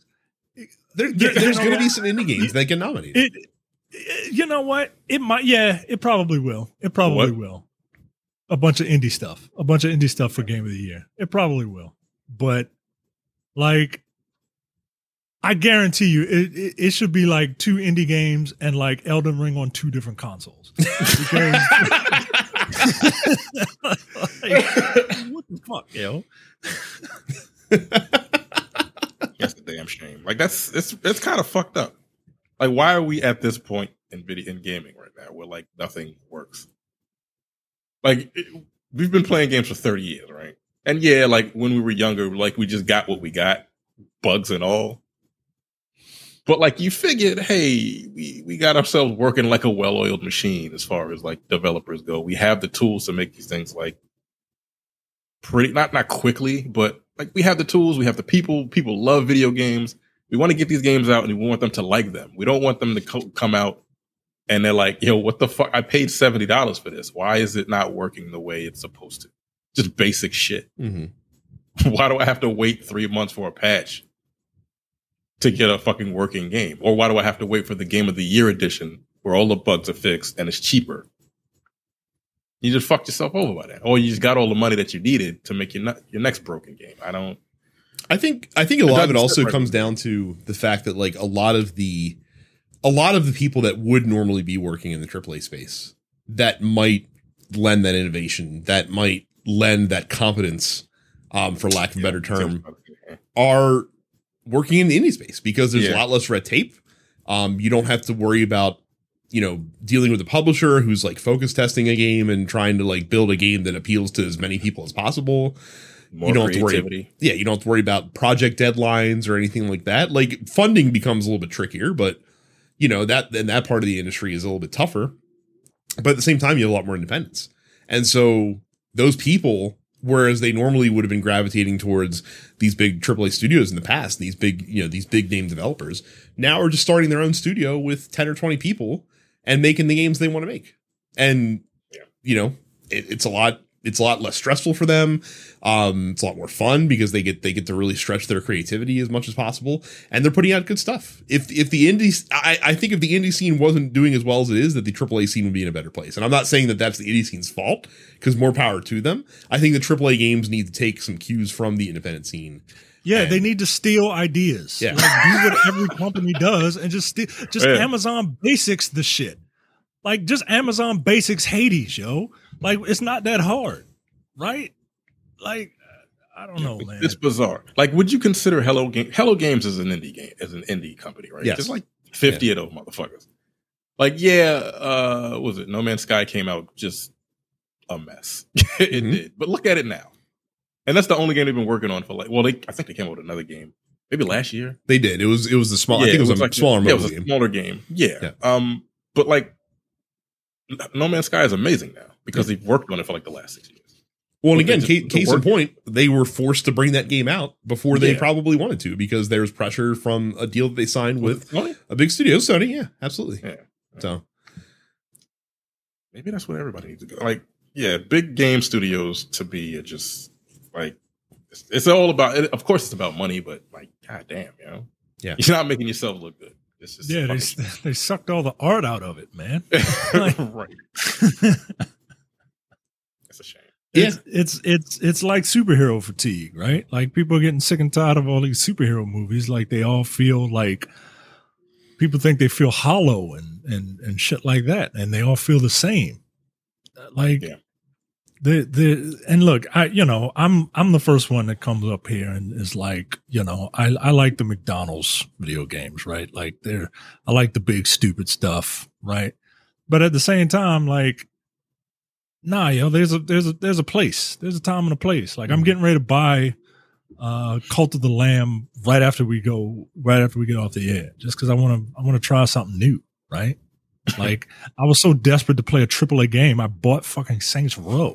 there, there, there's going to be some indie games that get nominated. It, you know what? It might. Yeah, it probably will. It probably what? will. A bunch of indie stuff. A bunch of indie stuff for game of the year. It probably will. But like, I guarantee you, it, it, it should be like two indie games and like Elden Ring on two different consoles. Because like, what the fuck, yo? That's a damn shame. Like that's it's it's kind of fucked up. Like why are we at this point in video in gaming right now where like nothing works? Like it, we've been playing games for 30 years, right? And yeah, like when we were younger, like we just got what we got, bugs and all. But like you figured, hey, we, we got ourselves working like a well-oiled machine as far as like developers go. We have the tools to make these things like pretty not not quickly, but like we have the tools, we have the people. People love video games. We want to get these games out, and we want them to like them. We don't want them to co- come out and they're like, "Yo, what the fuck? I paid seventy dollars for this. Why is it not working the way it's supposed to?" Just basic shit. Mm-hmm. Why do I have to wait three months for a patch to get a fucking working game? Or why do I have to wait for the game of the year edition where all the bugs are fixed and it's cheaper? You just fucked yourself over by that. Or you just got all the money that you needed to make your your next broken game. I don't I think I think a lot of it also separate comes down to the fact that like a lot of the a lot of the people that would normally be working in the AAA space that might lend that innovation, that might lend that competence, um, for lack of a better term, are working in the indie space because there's a lot less red tape. Um, you don't have to worry about you know dealing with a publisher who's like focus testing a game and trying to like build a game that appeals to as many people as possible More you don't have to worry- creativity. yeah, you don't have to worry about project deadlines or anything like that. Like funding becomes a little bit trickier, but you know that and that part of the industry is a little bit tougher. But at the same time, you have a lot more independence, and so those people, whereas they normally would have been gravitating towards these big AAA studios in the past, these big you know these big name developers, now are just starting their own studio with ten or twenty people and making the games they want to make, and Yeah. you know it, it's a lot. It's a lot less stressful for them. Um, it's a lot more fun because they get they get to really stretch their creativity as much as possible, and they're putting out good stuff. If if the indie, I, I think if the indie scene wasn't doing as well as it is, that the AAA scene would be in a better place. And I'm not saying that that's the indie scene's fault, because more power to them. I think the AAA games need to take some cues from the independent scene. Yeah, And- they need to steal ideas. Yeah. Like, do what every company does and just steal, just Yeah. Amazon basics the shit. Like just Amazon basics Hades, yo. Like it's not that hard, right? Like I don't know, man. It's bizarre. Like, would you consider Hello Game Hello Games as an indie game as an indie company, right? Yes. Just like fifty of those motherfuckers. Like, yeah, uh, what was it No Man's Sky came out just a mess. it Mhm. did, but look at it now, and that's the only game they've been working on for like. Well, they I think they came out with another game, maybe last year. They did. It was it was the small. I think it was, a like smaller yeah, it was a smaller game. Yeah. Yeah. Um, but like, No Man's Sky is amazing now because they've worked on it for like the last six years. Well, and again, case, case in point, they were forced to bring that game out before they Yeah. probably wanted to because there was pressure from a deal that they signed with Sony? a big studio, Sony. Yeah, absolutely. Yeah. So maybe that's what everybody needs to go. Like, yeah, big game studios to be just like it's, it's all about. It, of course, it's about money, but like, goddamn, you know, Yeah. you're not making yourself look good. It's just yeah, they they sucked all the art out of it, man. right. It's a shame. It's, it's it's it's like superhero fatigue, right? Like people are getting sick and tired of all these superhero movies. Like they all feel like people think they feel hollow and and and shit like that, and they all feel the same. Like Yeah. The the and look, I you know I'm I'm the first one that comes up here and is like you know I I like the McDonald's video games, right? Like they're I like the big stupid stuff, right? But at the same time, like nah, yo, know, there's a there's a there's a place. There's a time and a place. Like I'm getting ready to buy uh Cult of the Lamb right after we go right after we get off the air. Just because I want to I want to try something new, right? Like I was so desperate to play a AAA game, I bought fucking Saints Row.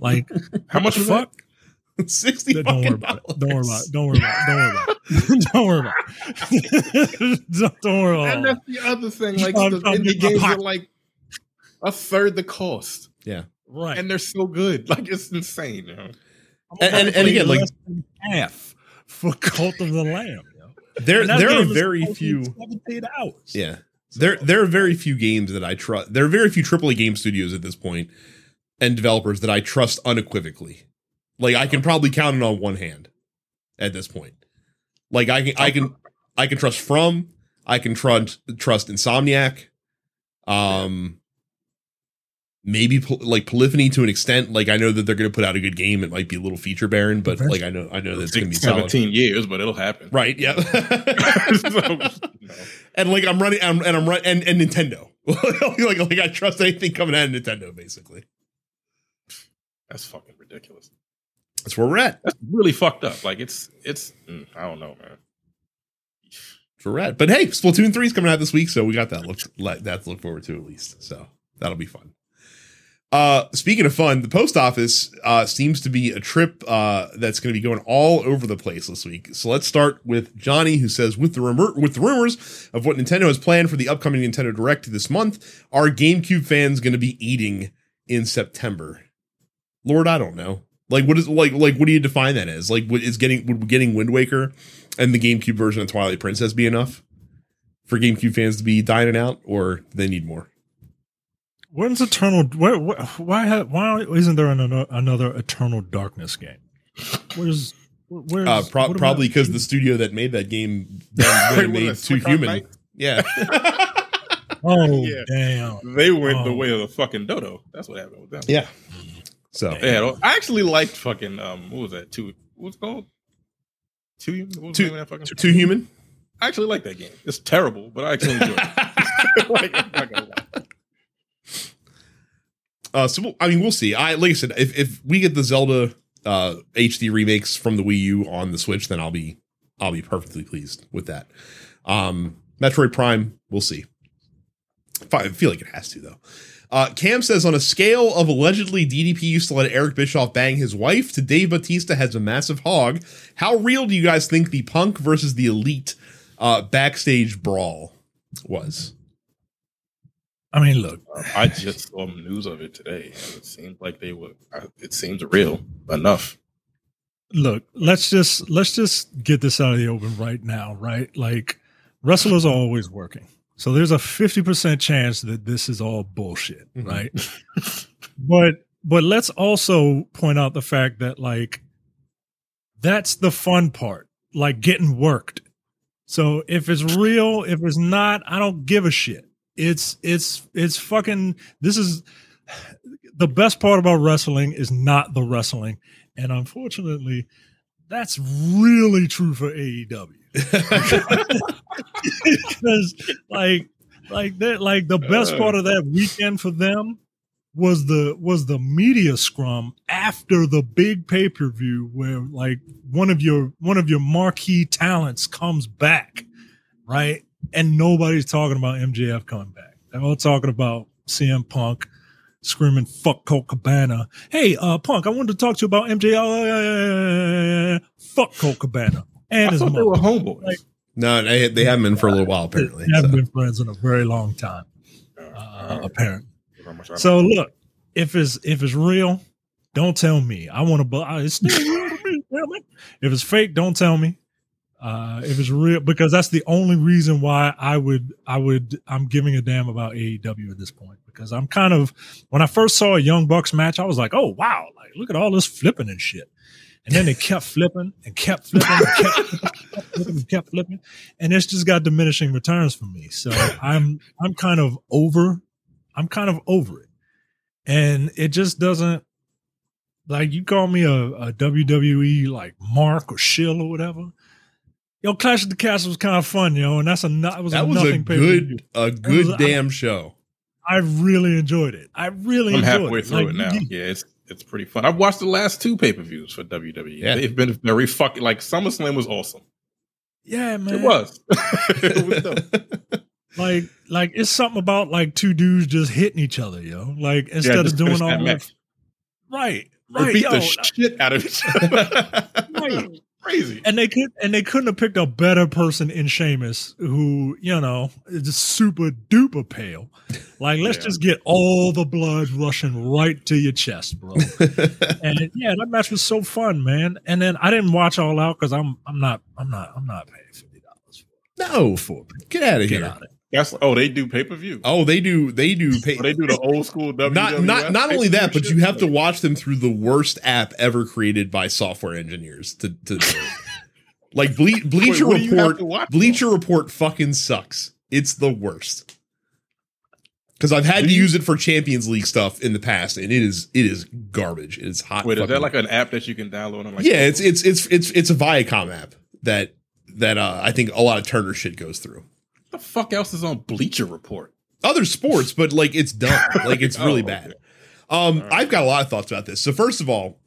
Like How much the that? fuck? sixty. Don't worry fucking about it. Don't worry about it. Don't worry about it. Don't worry about it. don't, don't worry about it. And that's the other thing. Like I'm- the I'm indie getting my games are like a third the cost, Yeah. Right. and they're so good. Like it's insane. You know? And- and- and again, like- Less than half for Cult of the Lamb. There there are very supposed to be few. 17 hours. Yeah. There there are very few games that I trust. There are very few AAA game studios at this point and developers that I trust unequivocally. Like I can probably count it on one hand at this point. Like I can I can I can trust From, I can trust trust Insomniac. Um maybe Pol- like Polyphony to an extent. Like I know that they're going to put out a good game. It might be a little feature barren, but like I know I know that's going to be solid. seventeen years, but it'll happen. Right, yeah. So, you know. and like I'm running I'm, and I'm run and, and Nintendo. like like I trust anything coming out of Nintendo basically. That's fucking ridiculous. That's where we're at. That's really fucked up. Like it's it's mm, I don't know, man. That's where we're at. But hey, Splatoon 3 is coming out this week, so we got that look like that to look forward to at least. So that'll be fun. Uh speaking of fun, the post office uh seems to be a trip uh that's going to be going all over the place this week. So let's start with Johnny who says with the rumor with the rumors of what Nintendo has planned for the upcoming Nintendo Direct this month, are GameCube fans going to be eating in September? Lord, I don't know. Like what is like like what do you define that as? Like what is getting would getting Wind Waker and the GameCube version of Twilight Princess be enough for GameCube fans to be dining out, or they need more? When's Eternal? Why? Why? Why isn't there an, another Eternal Darkness game? Where's? Where's? Uh, pro- probably because the studio that made that game then, then made Too it, Slick Hot Human. Yeah. Oh Yeah. damn! They went the Oh. way of the fucking dodo. That's what happened with them. yeah. So They had all- I actually liked fucking um what was that? Two what's called? Too Human? What was Two- the name of that fucking Too Human. I actually like that game. It's terrible, but I actually enjoy it. like, I'm not gonna lie. Uh, so we'll, I mean, we'll see. I like I said, if if we get the Zelda uh HD remakes from the Wii U on the Switch, then I'll be I'll be perfectly pleased with that. Um, Metroid Prime, we'll see. I feel like it has to though. Uh, Cam says on a scale of allegedly DDP used to let Eric Bischoff bang his wife to Dave Batista has a massive hog. How real do you guys think the Punk versus the Elite uh, backstage brawl was? I mean, look, I just saw news of it today. and It seems like they were. It seems real enough. look. Let's just let's just get this out of the open right now, right? Like wrestlers are always working, so there's a fifty percent chance that this is all bullshit, Mhm. right? but but let's also point out the fact that like that's the fun part, like getting worked. So if it's real, if it's not, I don't give a shit. It's it's it's fucking this is the best part about wrestling is not the wrestling. And unfortunately, that's really true for AEW. because like like that like the best uh. part of that weekend for them was the was the media scrum after the big pay-per-view where like one of your one of your marquee talents comes back right and nobody's talking about mjf coming back they're all talking about cm punk screaming fuck Colt Cabana. Hey, uh, Punk, I wanted to talk to you about MJF. fuck Colt Cabana. And I his thought they mother. were homeboys. Like- No, they, they haven't been for a little while apparently. They haven't so. been friends in a very long time, uh, Alright. apparently. How much I So look, if it's if it's real, don't tell me. I want to. bu- uh, It's still real to me. If it's fake, don't tell me. Uh, it's real, because that's the only reason why I would I would I'm giving a damn about AEW at this point. Because I'm kind of when I first saw a Young Bucks match, I was like, oh wow, like look at all this flipping and shit. And then they kept flipping and kept flipping and kept, kept flipping and kept flipping, and it's just got diminishing returns for me. So I'm I'm kind of over. I'm kind of over it and it just doesn't like you call me a, a WWE like Mark or Shill or whatever. Yo, Clash of the Castle was kind of fun, yo, and that's a no- it was That a was a nothing pay-per-view. good a good was- damn show. I really enjoyed it. I really enjoyed it. I'm enjoyed halfway it. through Like, it now. Yeah, it's it's pretty fun. I've watched the last two pay per views for WWE. Yeah. They've been very fucking like SummerSlam was awesome. Yeah, man. It was. it was. Like, like it's something about like two dudes just hitting each other, yo. Like instead just of doing finish all that that, match. right, They beat yo, the shit out of each other. right. Crazy. and they could and they couldn't have picked a better person in Sheamus who you know is just super duper pale. Like let's Yeah. just get all the blood rushing right to your chest, bro. and yeah, that match was so fun, man. And then I didn't watch all out because I'm I'm not I'm not I'm not paying fifty dollars no, for it. get out of Get here. out of. That's oh, they do pay per view. Oh, they do. They do. Pay, they do the old school WWF. not not not only that, but you have to watch them through the worst app ever created by software engineers. To, to like Ble- Bleacher what do you have Report. Bleacher Report fucking sucks. It's the worst. Because I've had Do to you- use it for Champions League stuff in the past, and it is it is garbage. It is hot. Wait, is that like an app that you can download on? Like yeah, it's it's it's it's it's a Viacom app that that uh, I think a lot of Turner shit goes through. The fuck else is on Bleacher Report? Other sports, but like it's dumb. Like it's really Oh, bad. Um, right. I've got a lot of thoughts about this. So first of all,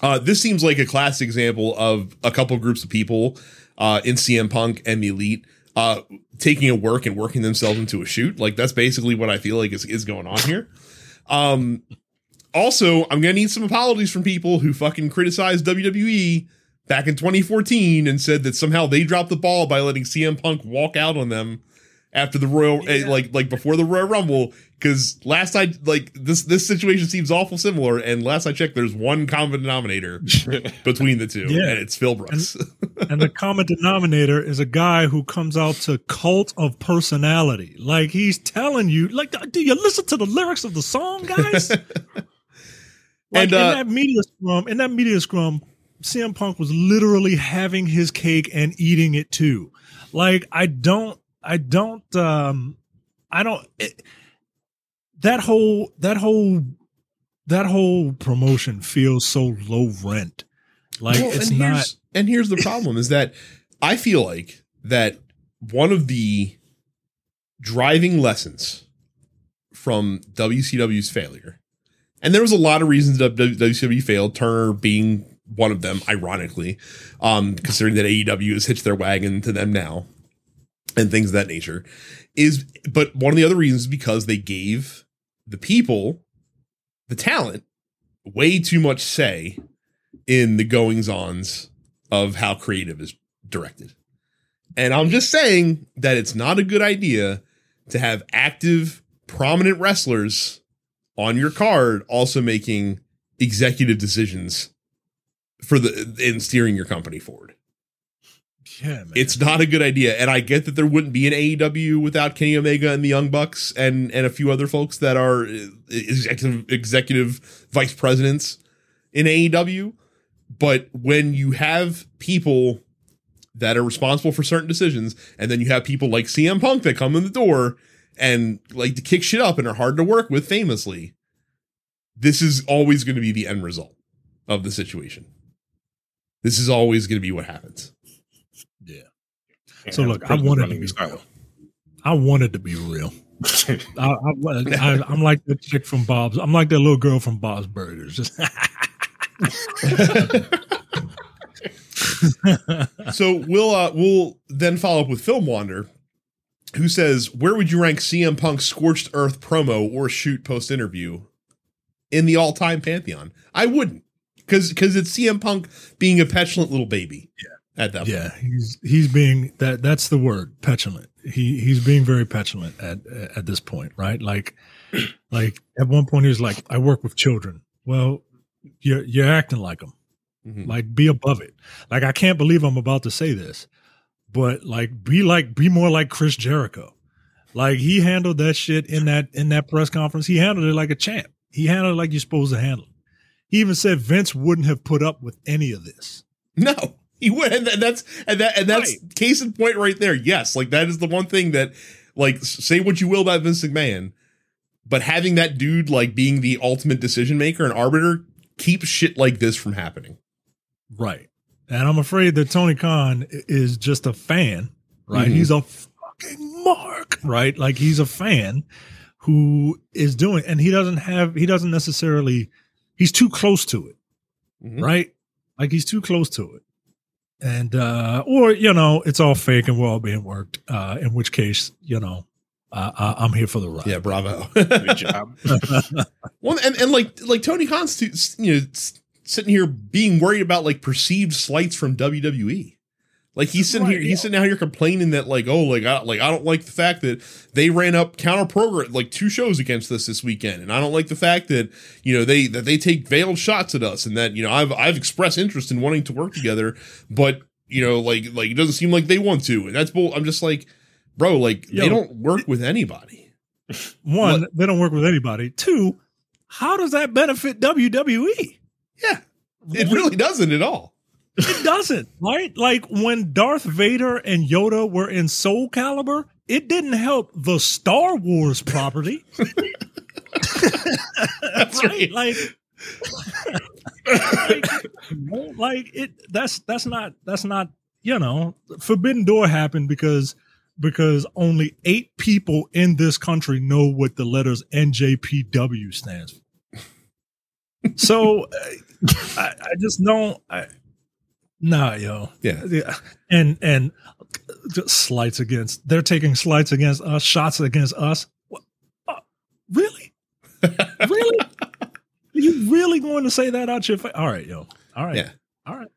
uh, this seems like a classic example of a couple groups of people uh, in CM Punk and the Elite uh, taking a work and working themselves into a shoot. Like that's basically what I feel like is, is going on here. Um, also, I'm gonna need some apologies from people who fucking criticize WWE back in 2014 and said that somehow they dropped the ball by letting CM Punk walk out on them after the Royal, eh, Yeah. like like before the Royal Rumble because last I like this this situation seems awful similar, and last I checked, there's one common denominator between the two, Yeah. and it's Phil Brooks. and the common denominator is a guy who comes out to cult of personality. Like he's telling you, like, do you listen to the lyrics of the song, guys? like And, uh, in that media scrum, in that media scrum, CM Punk was literally having his cake and eating it too. Like I don't, I don't, um, I don't. It, that whole, that whole, that whole promotion feels so low rent. Like Well, it's and not. Here's, and here's the problem: is that I feel like that one of the driving lessons from WCW's failure, and there was a lot of reasons that WCW failed. Turner being one of them, ironically, um, considering that AEW has hitched their wagon to them now, and things of that nature. Is but one of the other reasons is because they gave the people, the talent, way too much say in the goings ons of how creative is directed. And I'm just saying that it's not a good idea to have active, prominent wrestlers on your card also making executive decisions for the in steering your company forward. yeah, man. It's not a good idea. And I get that there wouldn't be an AEW without Kenny Omega and the Young Bucks and and a few other folks that are uh, executive executive vice presidents in AEW. But when you have people that are responsible for certain decisions, and then you have people like CM Punk that come in the door and like to kick shit up and are hard to work with famously, this is always going to be the end result of the situation. This is always going to be what happens. yeah. And So look, I wanted to be the style. I wanted to be real. I, I, I, I'm like that chick from Bob's. I'm like that little girl from Bob's Burgers. So we'll uh we'll then follow up with Film Wander, who says, "Where would you rank CM Punk's scorched earth promo or shoot post interview in the all time pantheon?" I wouldn't, because because it's CM Punk being a petulant little baby. Yeah, at that yeah, he's he's being that. That's the word, petulant. He he's being very petulant at at this point, right? Like, like at one point he was like, "I work with children." Well, you're you're acting like them. point. Mhm. Like, be above it. Like, I can't believe I'm about to say this, but like, be like, be more like Chris Jericho. Like, he handled that shit in that in that press conference. He handled it like a champ. He handled it like you're supposed to handle it. He even said Vince wouldn't have put up with any of this. No, he would, and that's and that and that's case in point right there. Yes, like that is the one thing that, like, say what you will about Vince McMahon, but having that dude like being the ultimate decision maker and arbiter keeps shit like this from happening. Right. And I'm afraid that Tony Khan is just a fan, right? Mhm. He's a fucking mark, right? Like he's a fan who is doing, and he doesn't have, he doesn't necessarily, he's too close to it, Mhm. right? Like he's too close to it. And, uh, or, you know, it's all fake and we're all being worked, uh, in which case, you know, uh, I, I'm here for the ride. Yeah, bravo. Good job. well, and and like like Tony Khan's you know sitting here being worried about like perceived slights from WWE. Like he's sitting Right, here, yeah. he's sitting out here complaining that like oh like I like I don't like the fact that they ran up counter program like two shows against us this weekend, and I don't like the fact that you know they that they take veiled shots at us, and that you know I've I've expressed interest in wanting to work together, but you know like like it doesn't seem like they want to, and that's bull. I'm just like, bro, like Yo. they don't work with anybody. One, What? they don't work with anybody. Two, how does that benefit WWE? Yeah, it really doesn't at all. It doesn't, right? Like when Darth Vader and Yoda were in Soul Calibur, it didn't help the Star Wars property. That's right. Like, like, like it that's that's not that's not, you know, Forbidden Door happened because because only eight people in this country know what the letters NJPW stands for. So I, I just don't I, Nah, yo. Yeah. Yeah. And and just slights against they're taking slights against us, shots against us. Uh, really? really? Are you really going to say that out your face? All right, yo. All right. Yeah. All right.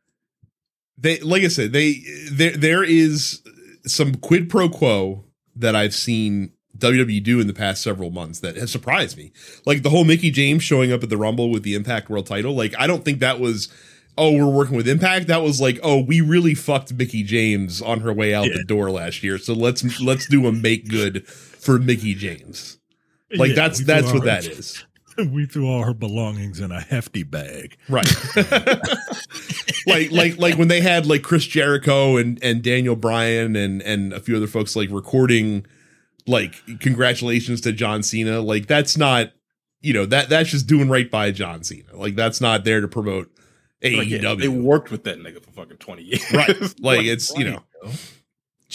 they like I said, they there there is some quid pro quo that I've seen WWE do in the past several months that has surprised me. Like the whole Mickie James showing up at the Rumble with the Impact World Title. Like I don't think that was oh we're working with Impact. That was like oh we really fucked Mickie James on her way out Yeah. the door last year. So let's let's do a make good for Mickie James. Like Yeah, that's that's what that is. we threw all her belongings in a hefty bag. Right. like like like when they had like Chris Jericho and and Daniel Bryan and and a few other folks like recording like congratulations to John Cena. Like that's not you know that that's just doing right by John Cena. Like that's not there to promote Like, AEW. they worked with that nigga for fucking twenty years. Right. Like it's you know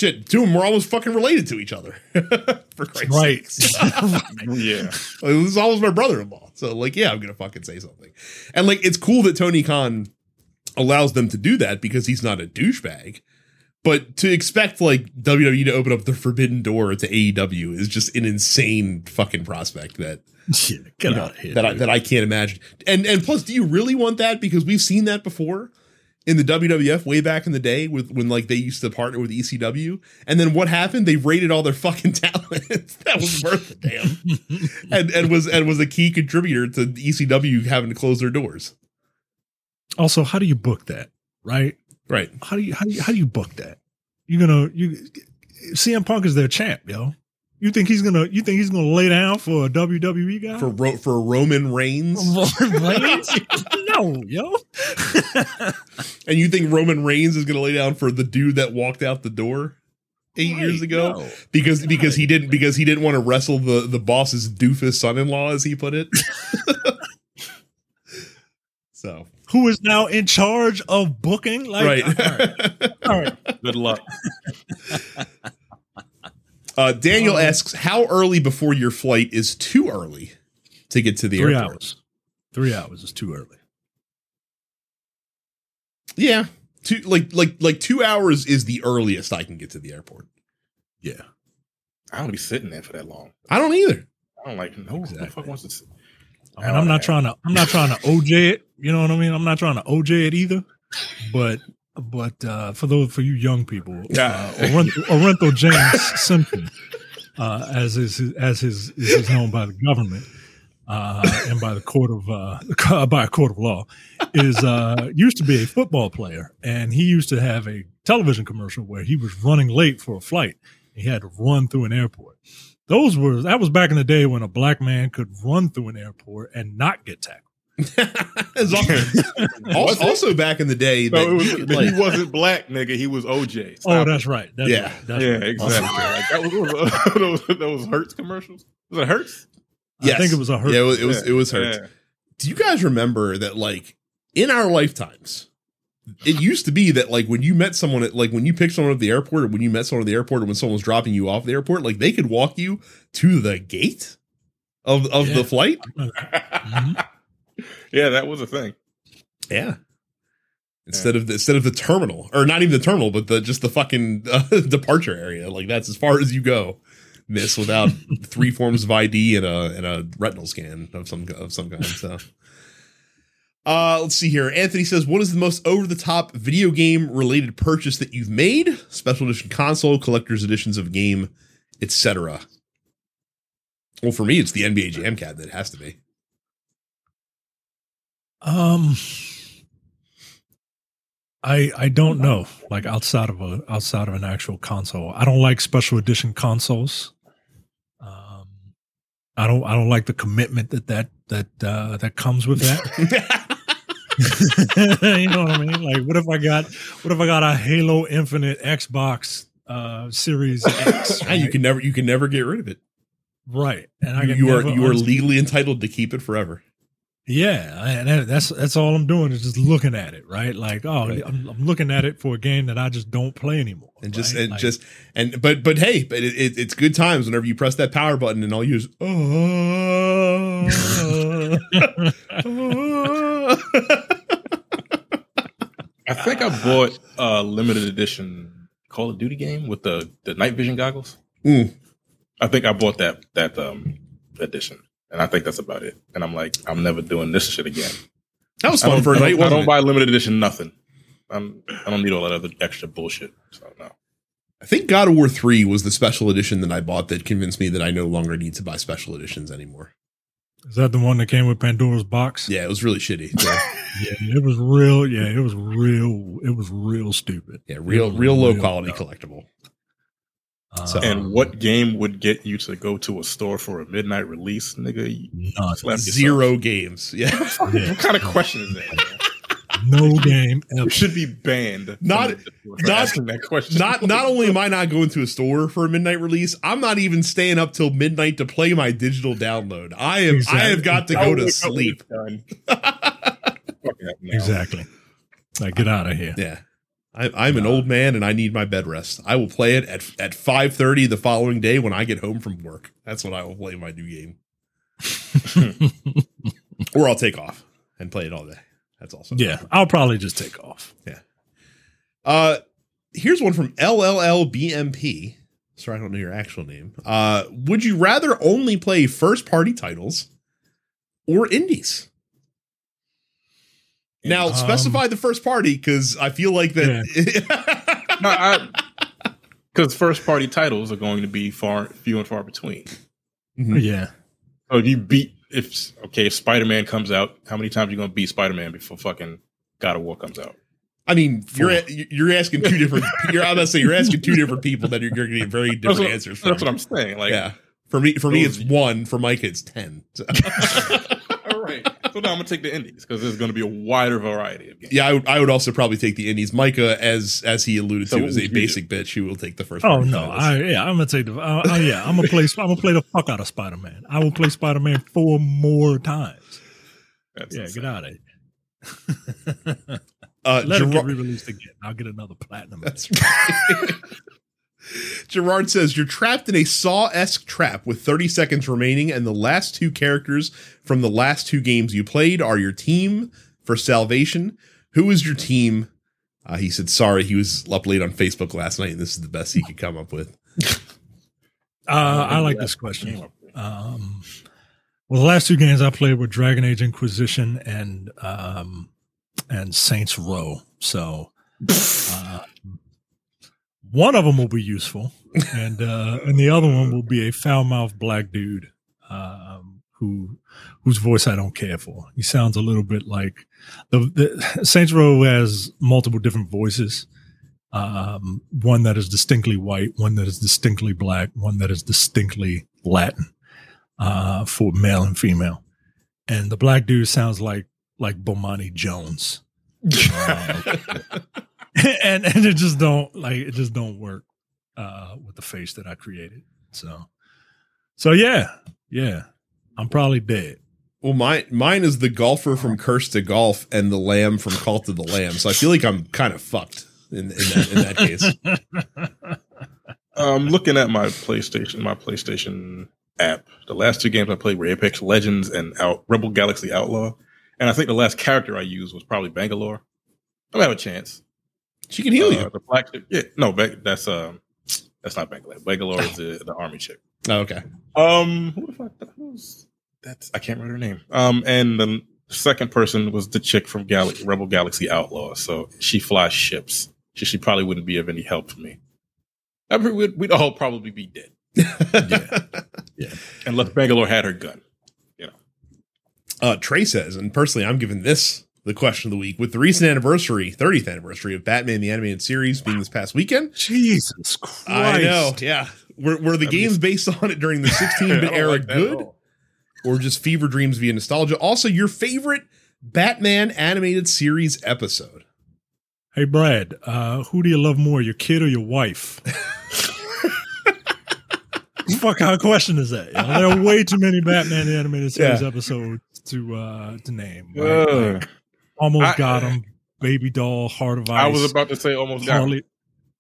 shit. Two of them were almost fucking related to each other. For Christ's sake. Right. yeah. Like, this is almost my brother-in-law. So like, yeah, I'm gonna fucking say something. And like, it's cool that Tony Khan allows them to do that because he's not a douchebag. But to expect like WWE to open up the forbidden door to AEW is just an insane fucking prospect that Yeah, get out of here. that I, that I can't imagine. And and plus, do you really want that? Because we've seen that before in the WWF way back in the day with when like they used to partner with ECW. And then what happened? They raided all their fucking talent. that was worth it, damn. and and was and was a key contributor to ECW having to close their doors. also, how do you book that? Right? Right. How do you how do you how do you book that? You're gonna you CM Punk is their champ, yo. You think he's gonna you think he's gonna lay down for a WWE guy? For Ro- for Roman Reigns. Roman Reigns? no, yo. And you think Roman Reigns is gonna lay down for the dude that walked out the door eight Right, years ago? no. because because he didn't because he didn't want to wrestle the the boss's doofus son-in-law as he put it so Who is now in charge of booking? Like, right all right, all right. Good luck. uh daniel Um, asks how early before your flight is too early to get to the Three airport hours. Three hours is too early. yeah two like like like two hours is the earliest i can get to the airport Yeah. I don't be sitting there for that long. i don't either I don't like no who the Exactly. fuck wants to sit. Mean, I'm not trying to. I'm not trying to OJ it. You know what I mean? I'm not trying to OJ it either. But but uh, for those for you young people, uh, Yeah. Orenthal, Orenthal James Simpson, uh, as is as his is is known by the government uh, and by the court of uh, by a court of law, is uh, used to be a football player, and he used to have a television commercial where he was running late for a flight. He had to run through an airport. Those were that was back in the day when a black man could run through an airport and not get tackled. Also, also, also back in the day that was, you could, he wasn't black, nigga. He was OJ. Oh, that's right. That's Yeah. right. That's yeah, right. exactly. Like, that was, was those, those Hertz commercials. Was it Hertz? Yes. I think it was a hurt. yeah it was it was, it was hurt Yeah. do you guys remember that like in our lifetimes it used to be that like when you met someone at like when you picked someone at the airport or when you met someone at the airport or when someone was dropping you off at the airport like they could walk you to the gate of of Yeah. the flight Mhm. yeah, that was a thing. yeah instead of the instead of the terminal or not even the terminal but the just the fucking uh, departure area like that's as far as you go miss without three forms of id and a and a retinal scan of some of some kind so Uh, let's see here. Anthony says, "What is the most over-the-top video game related purchase that you've made? Special edition console, collector's editions of game, etc." Well, for me, it's the NBA Jam cabinet. It has to be. Um, I I don't know. Like outside of a outside of an actual console, I don't like special edition consoles. I don't I don't like the commitment that that that uh, that comes with that. you know what I mean? Like, what if I got what if I got a Halo Infinite Xbox uh, Series X? Ah, you can never, you can never get rid of it. right, and I You, you are, you are legally entitled to keep it forever. Yeah, and that- that's that's all I'm doing is just looking at it, right? Like, oh, Right. I'm, I'm looking at it for a game that I just don't play anymore, And just, right? and Like, just, and but, but hey, but it, it, it's good times whenever you press that power button and all you use. I think I bought a limited edition Call of Duty game with the the night vision goggles. Mm. I think I bought that that um edition, and I think that's about it. And I'm like, I'm never doing this shit again. that was fun for a night. don't, I don't buy limited edition nothing. I'm I don't need all that other extra bullshit. So no. I think God of War 3 was the special edition that I bought that convinced me that I no longer need to buy special editions anymore. Is that the one that came with Pandora's box? Yeah, it was really shitty. Yeah, Yeah, it was real. Yeah, it was real. It was real stupid. yeah real, It was real low real quality dumb. collectible. And um, what game would get you to go to a store for a midnight release, nigga? None. Zero games. Yeah. Yeah. What kind of question is that? no game ever. You should be banned. Not- not- asking that question. not not only am I not going to a store for a midnight release, I'm not even staying up till midnight to play my digital download. I am I have got to oh, go to sleep. Now. Exactly. Like, get out of here. Yeah. I, I'm an old man and I need my bed rest. I will play it at at 5:30 the following day when I get home from work. That's when I will play my new game. Or I'll take off and play it all day. That's also yeah, I'll probably just take off. Yeah. Uh, here's one from LLLBMP. Sorry, I don't know your actual name. Uh, would you rather only play first party titles or indies? Now Um, specify the first party because I feel like that. No, I because first party titles are going to be far few and far between. Mhm. Yeah. So if you beat if okay, if Spider Man comes out, how many times are you gonna beat Spider Man before fucking God of War comes out? I mean, you're you're asking two different. You're I'm gonna say you're asking two different people that you're, you're going to get very That's different what, answers from. that's what I'm saying. Like, yeah. For me, for me, it's one. For Mike, it's ten. So- all right. So now I'm gonna take the indies because there's gonna be a wider variety of games. yeah, I would, also probably take the indies. Micah, as as he alluded So to, what is would a you do? basic bitch who will take the first. Oh no! I yeah, I'm gonna take the. Uh, uh, yeah, I'm gonna play. I'm gonna play the fuck out of Spider Man. I will play Spider Man four more times. That's Yeah, insane. get out of here. uh, Let it get re-released again. I'll get another platinum. That's right. Gerard says you're trapped in a Saw-esque trap with 30 seconds remaining, and the last two characters from the last two games you played are your team for salvation. Who is your team? Uh, he said, "Sorry, he was up late on Facebook last night, and this is the best he could come up with." Uh, I like this question. Um, well, the last two games I played were Dragon Age Inquisition and um, and Saints Row. So uh, one of them will be useful, and uh, and the other one will be a foul mouthed black dude um, who whose voice I don't care for. He sounds a little bit like the, the Saints Row has multiple different voices. Um, one that is distinctly white, one that is distinctly black, one that is distinctly Latin uh, for male and female. And the black dude sounds like like Bomani Jones, Uh, and and it just don't like it just don't work uh, with the face that I created. So, so yeah, yeah, I'm probably dead. Well, mine mine is the golfer from Cursed to Golf and the lamb from Cult of the Lamb. So I feel like I'm kind of fucked in, in that in that case. I'm looking at my PlayStation, my PlayStation app. The last two games I played were Apex Legends and Out Rebel Galaxy Outlaw, and I think the last character I used was probably Bangalore. I'm have a chance. She can heal Uh, you. The flagship, yeah, no, Ba- that's um, that's not Bangalore. Bangalore is the, the army chick. Oh, okay. Um, who the fuck? Who's that's? I can't remember her name. Um, and the second person was the chick from Gal- Rebel Galaxy Outlaw. So she flies ships. She, she probably wouldn't be of any help to me. I mean, we'd, we'd all probably be dead yeah. Yeah. Unless Bangalore had her gun. You know. Uh, Trey says, and personally, I'm giving this the question of the week with the recent anniversary, 30th anniversary of Batman the Animated Series being this past weekend. Jesus Christ! I know, yeah. Were, were the That'd games be- based on it during the 16 bit era like good, or just fever dreams via nostalgia? Also, your favorite Batman animated series episode. Hey Brad, uh, who do you love more, your kid or your wife? Fuck kind of question is that? You know, there are way too many Batman animated series Yeah. episodes to uh to name. right? Ugh. Like, almost I- got him. Baby doll, heart of ice. I was about to say almost got Harley.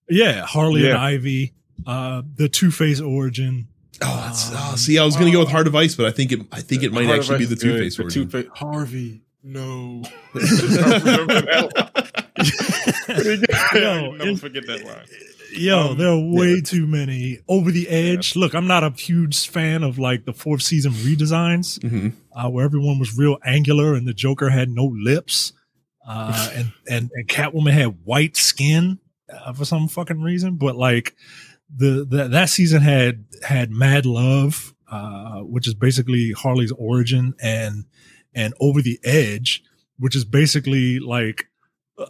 Yeah, Harley and Ivy. Uh, the Two Face origin. Oh, that's, oh, Um, see, I was going to go with Heart of Ice, but I think it, I think it might Heart actually be the. Two Face The version. Two-Face- Harvey. No. I remember that line. Never forget that line. Yo, Um, there are way too many over the edge. Look, I'm not a huge fan of like the fourth season redesigns. Mhm. uh, where everyone was real angular and the Joker had no lips, uh, and and and Catwoman had white skin. uh, for some fucking reason. But like the, the that season had had Mad Love, uh, which is basically Harley's origin, and and Over the Edge, which is basically like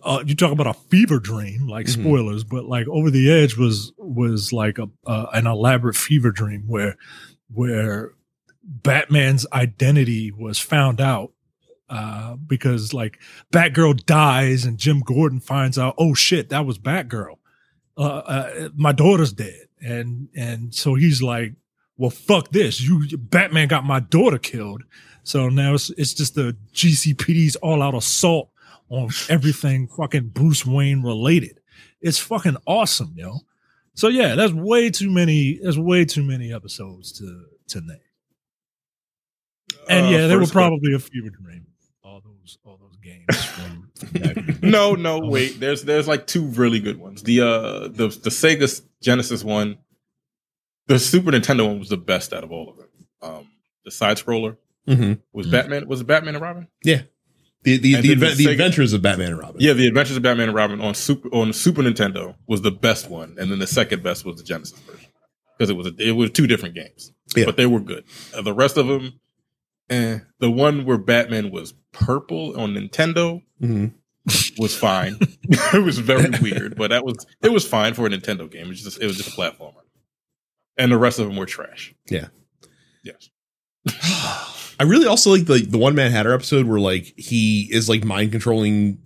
uh, you talk about a fever dream, like Mhm. spoilers, but like Over the Edge was was like a uh, an elaborate fever dream where where Batman's identity was found out uh, because like Batgirl dies and Jim Gordon finds out, oh shit, that was Batgirl. Uh, uh, my daughter's dead, and and so he's like, well, fuck this. You Batman got my daughter killed, so now it's it's just the GCPD's all out assault on everything fucking Bruce Wayne related. It's fucking awesome, yo. So yeah, that's way too many. There's way too many episodes to to name. And Uh, yeah, they were first one- probably a few dream. All those all those games from back- no, no, wait. There's there's like two really good ones. The uh the the Sega Genesis one, the Super Nintendo one was the best out of all of them. Um, the side scroller Mm-hmm. was Mhm. Batman. Was it Batman and Robin? The the the, the, the Sega- adventures of Batman and Robin. Yeah, the Adventures of Batman and Robin on Super on Super Nintendo was the best one, and then the second best was the Genesis version because it was a, it was two different games, Yeah. but they were good. Uh, the rest of them, eh. The one where Batman was purple on Nintendo hmm was fine. it was very weird, but that was it was fine for a Nintendo game. It was just it was just a platformer, and the rest of them were trash. Yeah. Yes. I really also like the the one man Hatter episode where like he is like mind controlling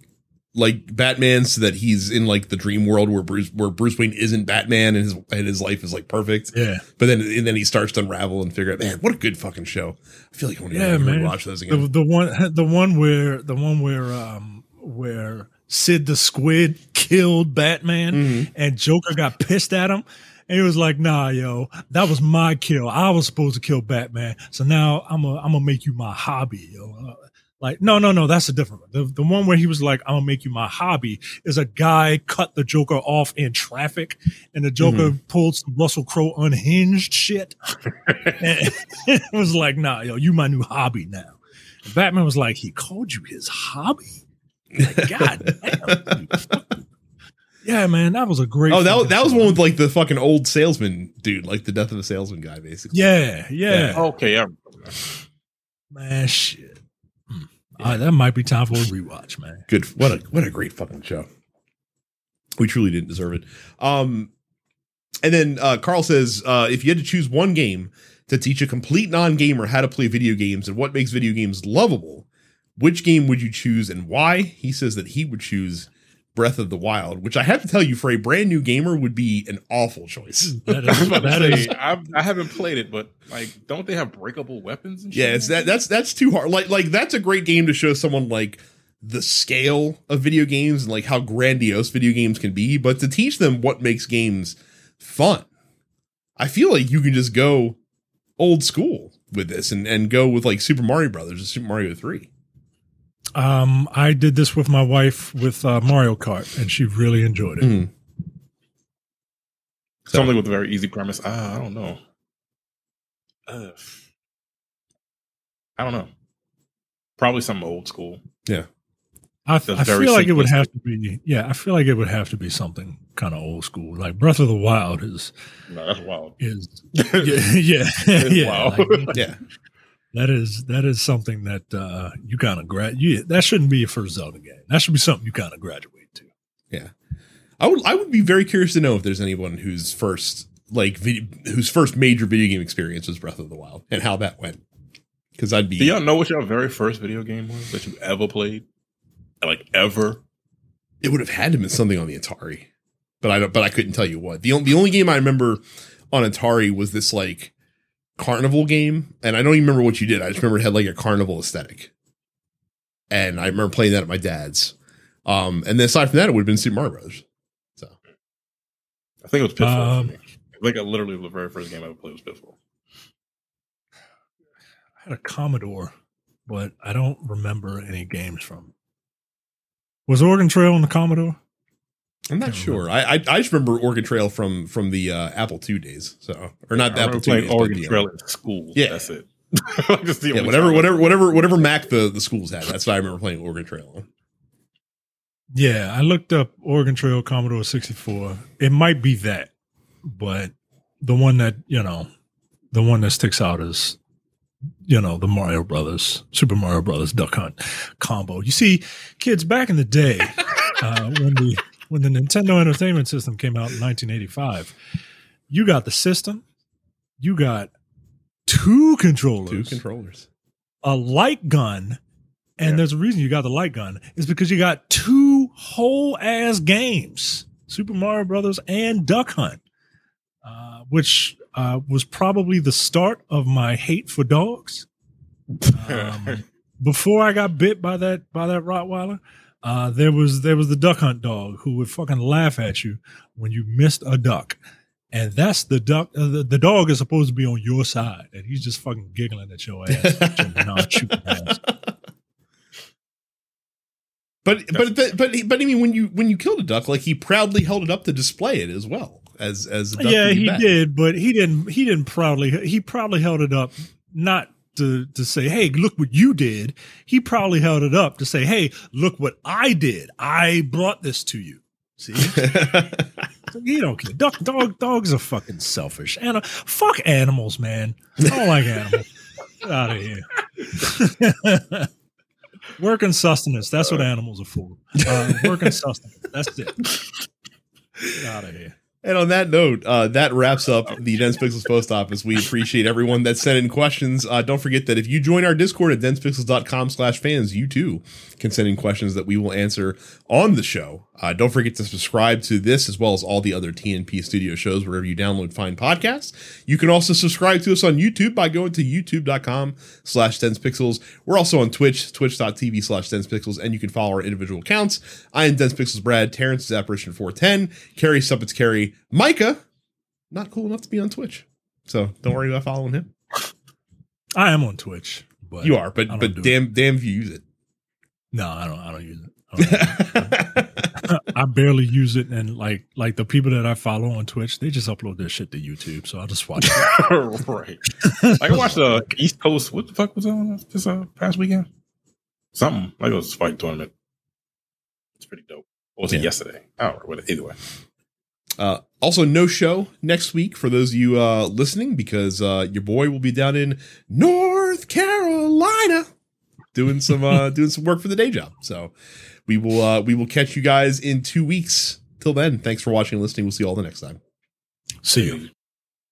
like Batman so that he's in like the dream world where Bruce where Bruce Wayne isn't Batman and his and his life is like perfect. yeah, But then and then he starts to unravel and figure out, man, what a good fucking show. I feel like I want to Yeah, man. watch those again. the one the one where the one where um where Sid the Squid killed Batman Mhm. and Joker got pissed at him. And he was like, "Nah, yo, that was my kill. I was supposed to kill Batman. So now I'm I'm gonna make you my hobby, yo." Uh, Like, no, no, no, that's a different one. The, the one where he was like, I'm gonna make you my hobby is a guy cut the Joker off in traffic and the Joker pulled some Russell Crowe unhinged shit. and it was like, nah, yo, you my new hobby now. And Batman was like, he called you his hobby? Like, God damn. You fucking- yeah, man, that was a great Oh, that was, that was one with like the fucking old salesman dude, like the death of the salesman guy, basically. Yeah, yeah. Okay, I remember that. Man, shit. Hmm. All right, that might be time for a rewatch, man. Good. What a what a great fucking show. We truly didn't deserve it. Um, and then uh, Carl says, uh, if you had to choose one game to teach a complete non-gamer how to play video games and what makes video games lovable, which game would you choose and why? He says that he would choose Breath of the Wild, which I have to tell you, for a brand new gamer, would be an awful choice. That I was is, about to that say, is I've, I haven't played it, but like, don't they have breakable weapons? And shit? Yeah, it's that that's that's too hard. Like like that's a great game to show someone like the scale of video games and like how grandiose video games can be, but to teach them what makes games fun. I feel like you can just go old school with this and and go with like Super Mario Brothers or Super Mario 3. Um, I did this with my wife with uh, Mario Kart, and she really enjoyed it. Mhm. So- something with a very easy premise. Ah, I don't know. Uh, I don't know. Probably something old school. I, That's I very feel like it would have to be, yeah, I feel like it would have to be something kind of old school. Like Breath of the Wild is No, that's wild. is yeah yeah, yeah Wow. like, Yeah. That is that is something that uh, you kind of grad. You, that shouldn't be your first Zelda game. That should be something you kind of graduate to. Yeah, I would I would be very curious to know if there's anyone whose first like video, whose first major video game experience was Breath of the Wild and how that went. Cuz I'd be Do y'all know what your very first video game was that you ever played? Like ever? it would have had to been something on the Atari, but I don't. But I couldn't tell you what. the only The only game I remember on Atari was this like carnival game, and I don't even remember what you did. I just remember it had like a carnival aesthetic, and I remember playing that at my dad's. Um, and then aside from that, it would have been Super Mario Brothers. So I think it was Pitfall. Um, for me. I I literally the very first game I ever played was Pitfall. I had a Commodore, but I don't remember any games from. Was Oregon Trail on the Commodore? I'm not sure. I, I I just remember Oregon Trail from from the uh, Apple II days. So or not the I Apple II days, but Oregon the, uh, Trail in school. Yeah. that's it. Just the yeah, whatever, whatever, whatever, whatever Mac the the schools had. That's what I remember playing Oregon Trail on. Yeah, I looked up Oregon Trail Commodore 64. It might be that, but the one that, you know, the one that sticks out is, you know, the Mario Brothers, Super Mario Brothers Duck Hunt combo. You see, kids, back in the day, uh, when the when the Nintendo Entertainment System came out in 1985, you got the system, you got two controllers, Two controllers. a light gun, and Yeah. there's a reason you got the light gun is because you got two whole ass games, Super Mario Brothers and Duck Hunt, uh, which uh, was probably the start of my hate for dogs. Um, before I got bit by that by that Rottweiler, uh, there was there was the duck hunt dog who would fucking laugh at you when you missed a duck, and that's the duck. Uh, the, the dog is supposed to be on your side, and he's just fucking giggling at your ass, at ass. But but but but but I mean when you when you killed a duck, like he proudly held it up to display it as well as as a duck yeah, he back. did, but he didn't. He didn't proudly. He proudly held it up, not to to say, "Hey, look what you did." He probably held it up to say, "Hey, look what I did. I brought this to you." See, you don't care. Dog, dog, dogs are fucking selfish. And fuck animals, man. I don't like animals. Get out of here. work and sustenance. That's what animals are for. Uh, work and sustenance. That's it. Get out of here. And on that note, uh, that wraps up the Dense Pixels post office. We appreciate everyone that sent in questions. Uh, don't forget that if you join our Discord at densepixels.com slash fans, you too can send in questions that we will answer on the show. Uh, don't forget to subscribe to this as well as all the other TNP studio shows wherever you download fine podcasts. You can also subscribe to us on YouTube by going to youtube.com slash densepixels. We're also on Twitch, twitch.tv slash densepixels, and you can follow our individual accounts. I am Dense Pixels Brad, Terrence is Apparition 410, Carrie Suppets Carrie, Micah, not cool enough to be on Twitch. So don't worry about following him. I am on Twitch, but You are, but but do it. damn damn if you use it. No, I don't. I don't use it. I I barely use it, and like like the people that I follow on Twitch, they just upload their shit to YouTube, so I just watch it. right. I can watch the East Coast. What the fuck was on this uh, past weekend? Something like it was a fight tournament. It's pretty dope. Or was it yesterday? Don't. Either way. Uh, also, no show next week for those of you uh, listening because uh, your boy will be down in North Carolina doing some uh, doing some work for the day job. So we will uh, we will catch you guys in two weeks. Till then, thanks for watching and listening. We'll see you all the next time. See you.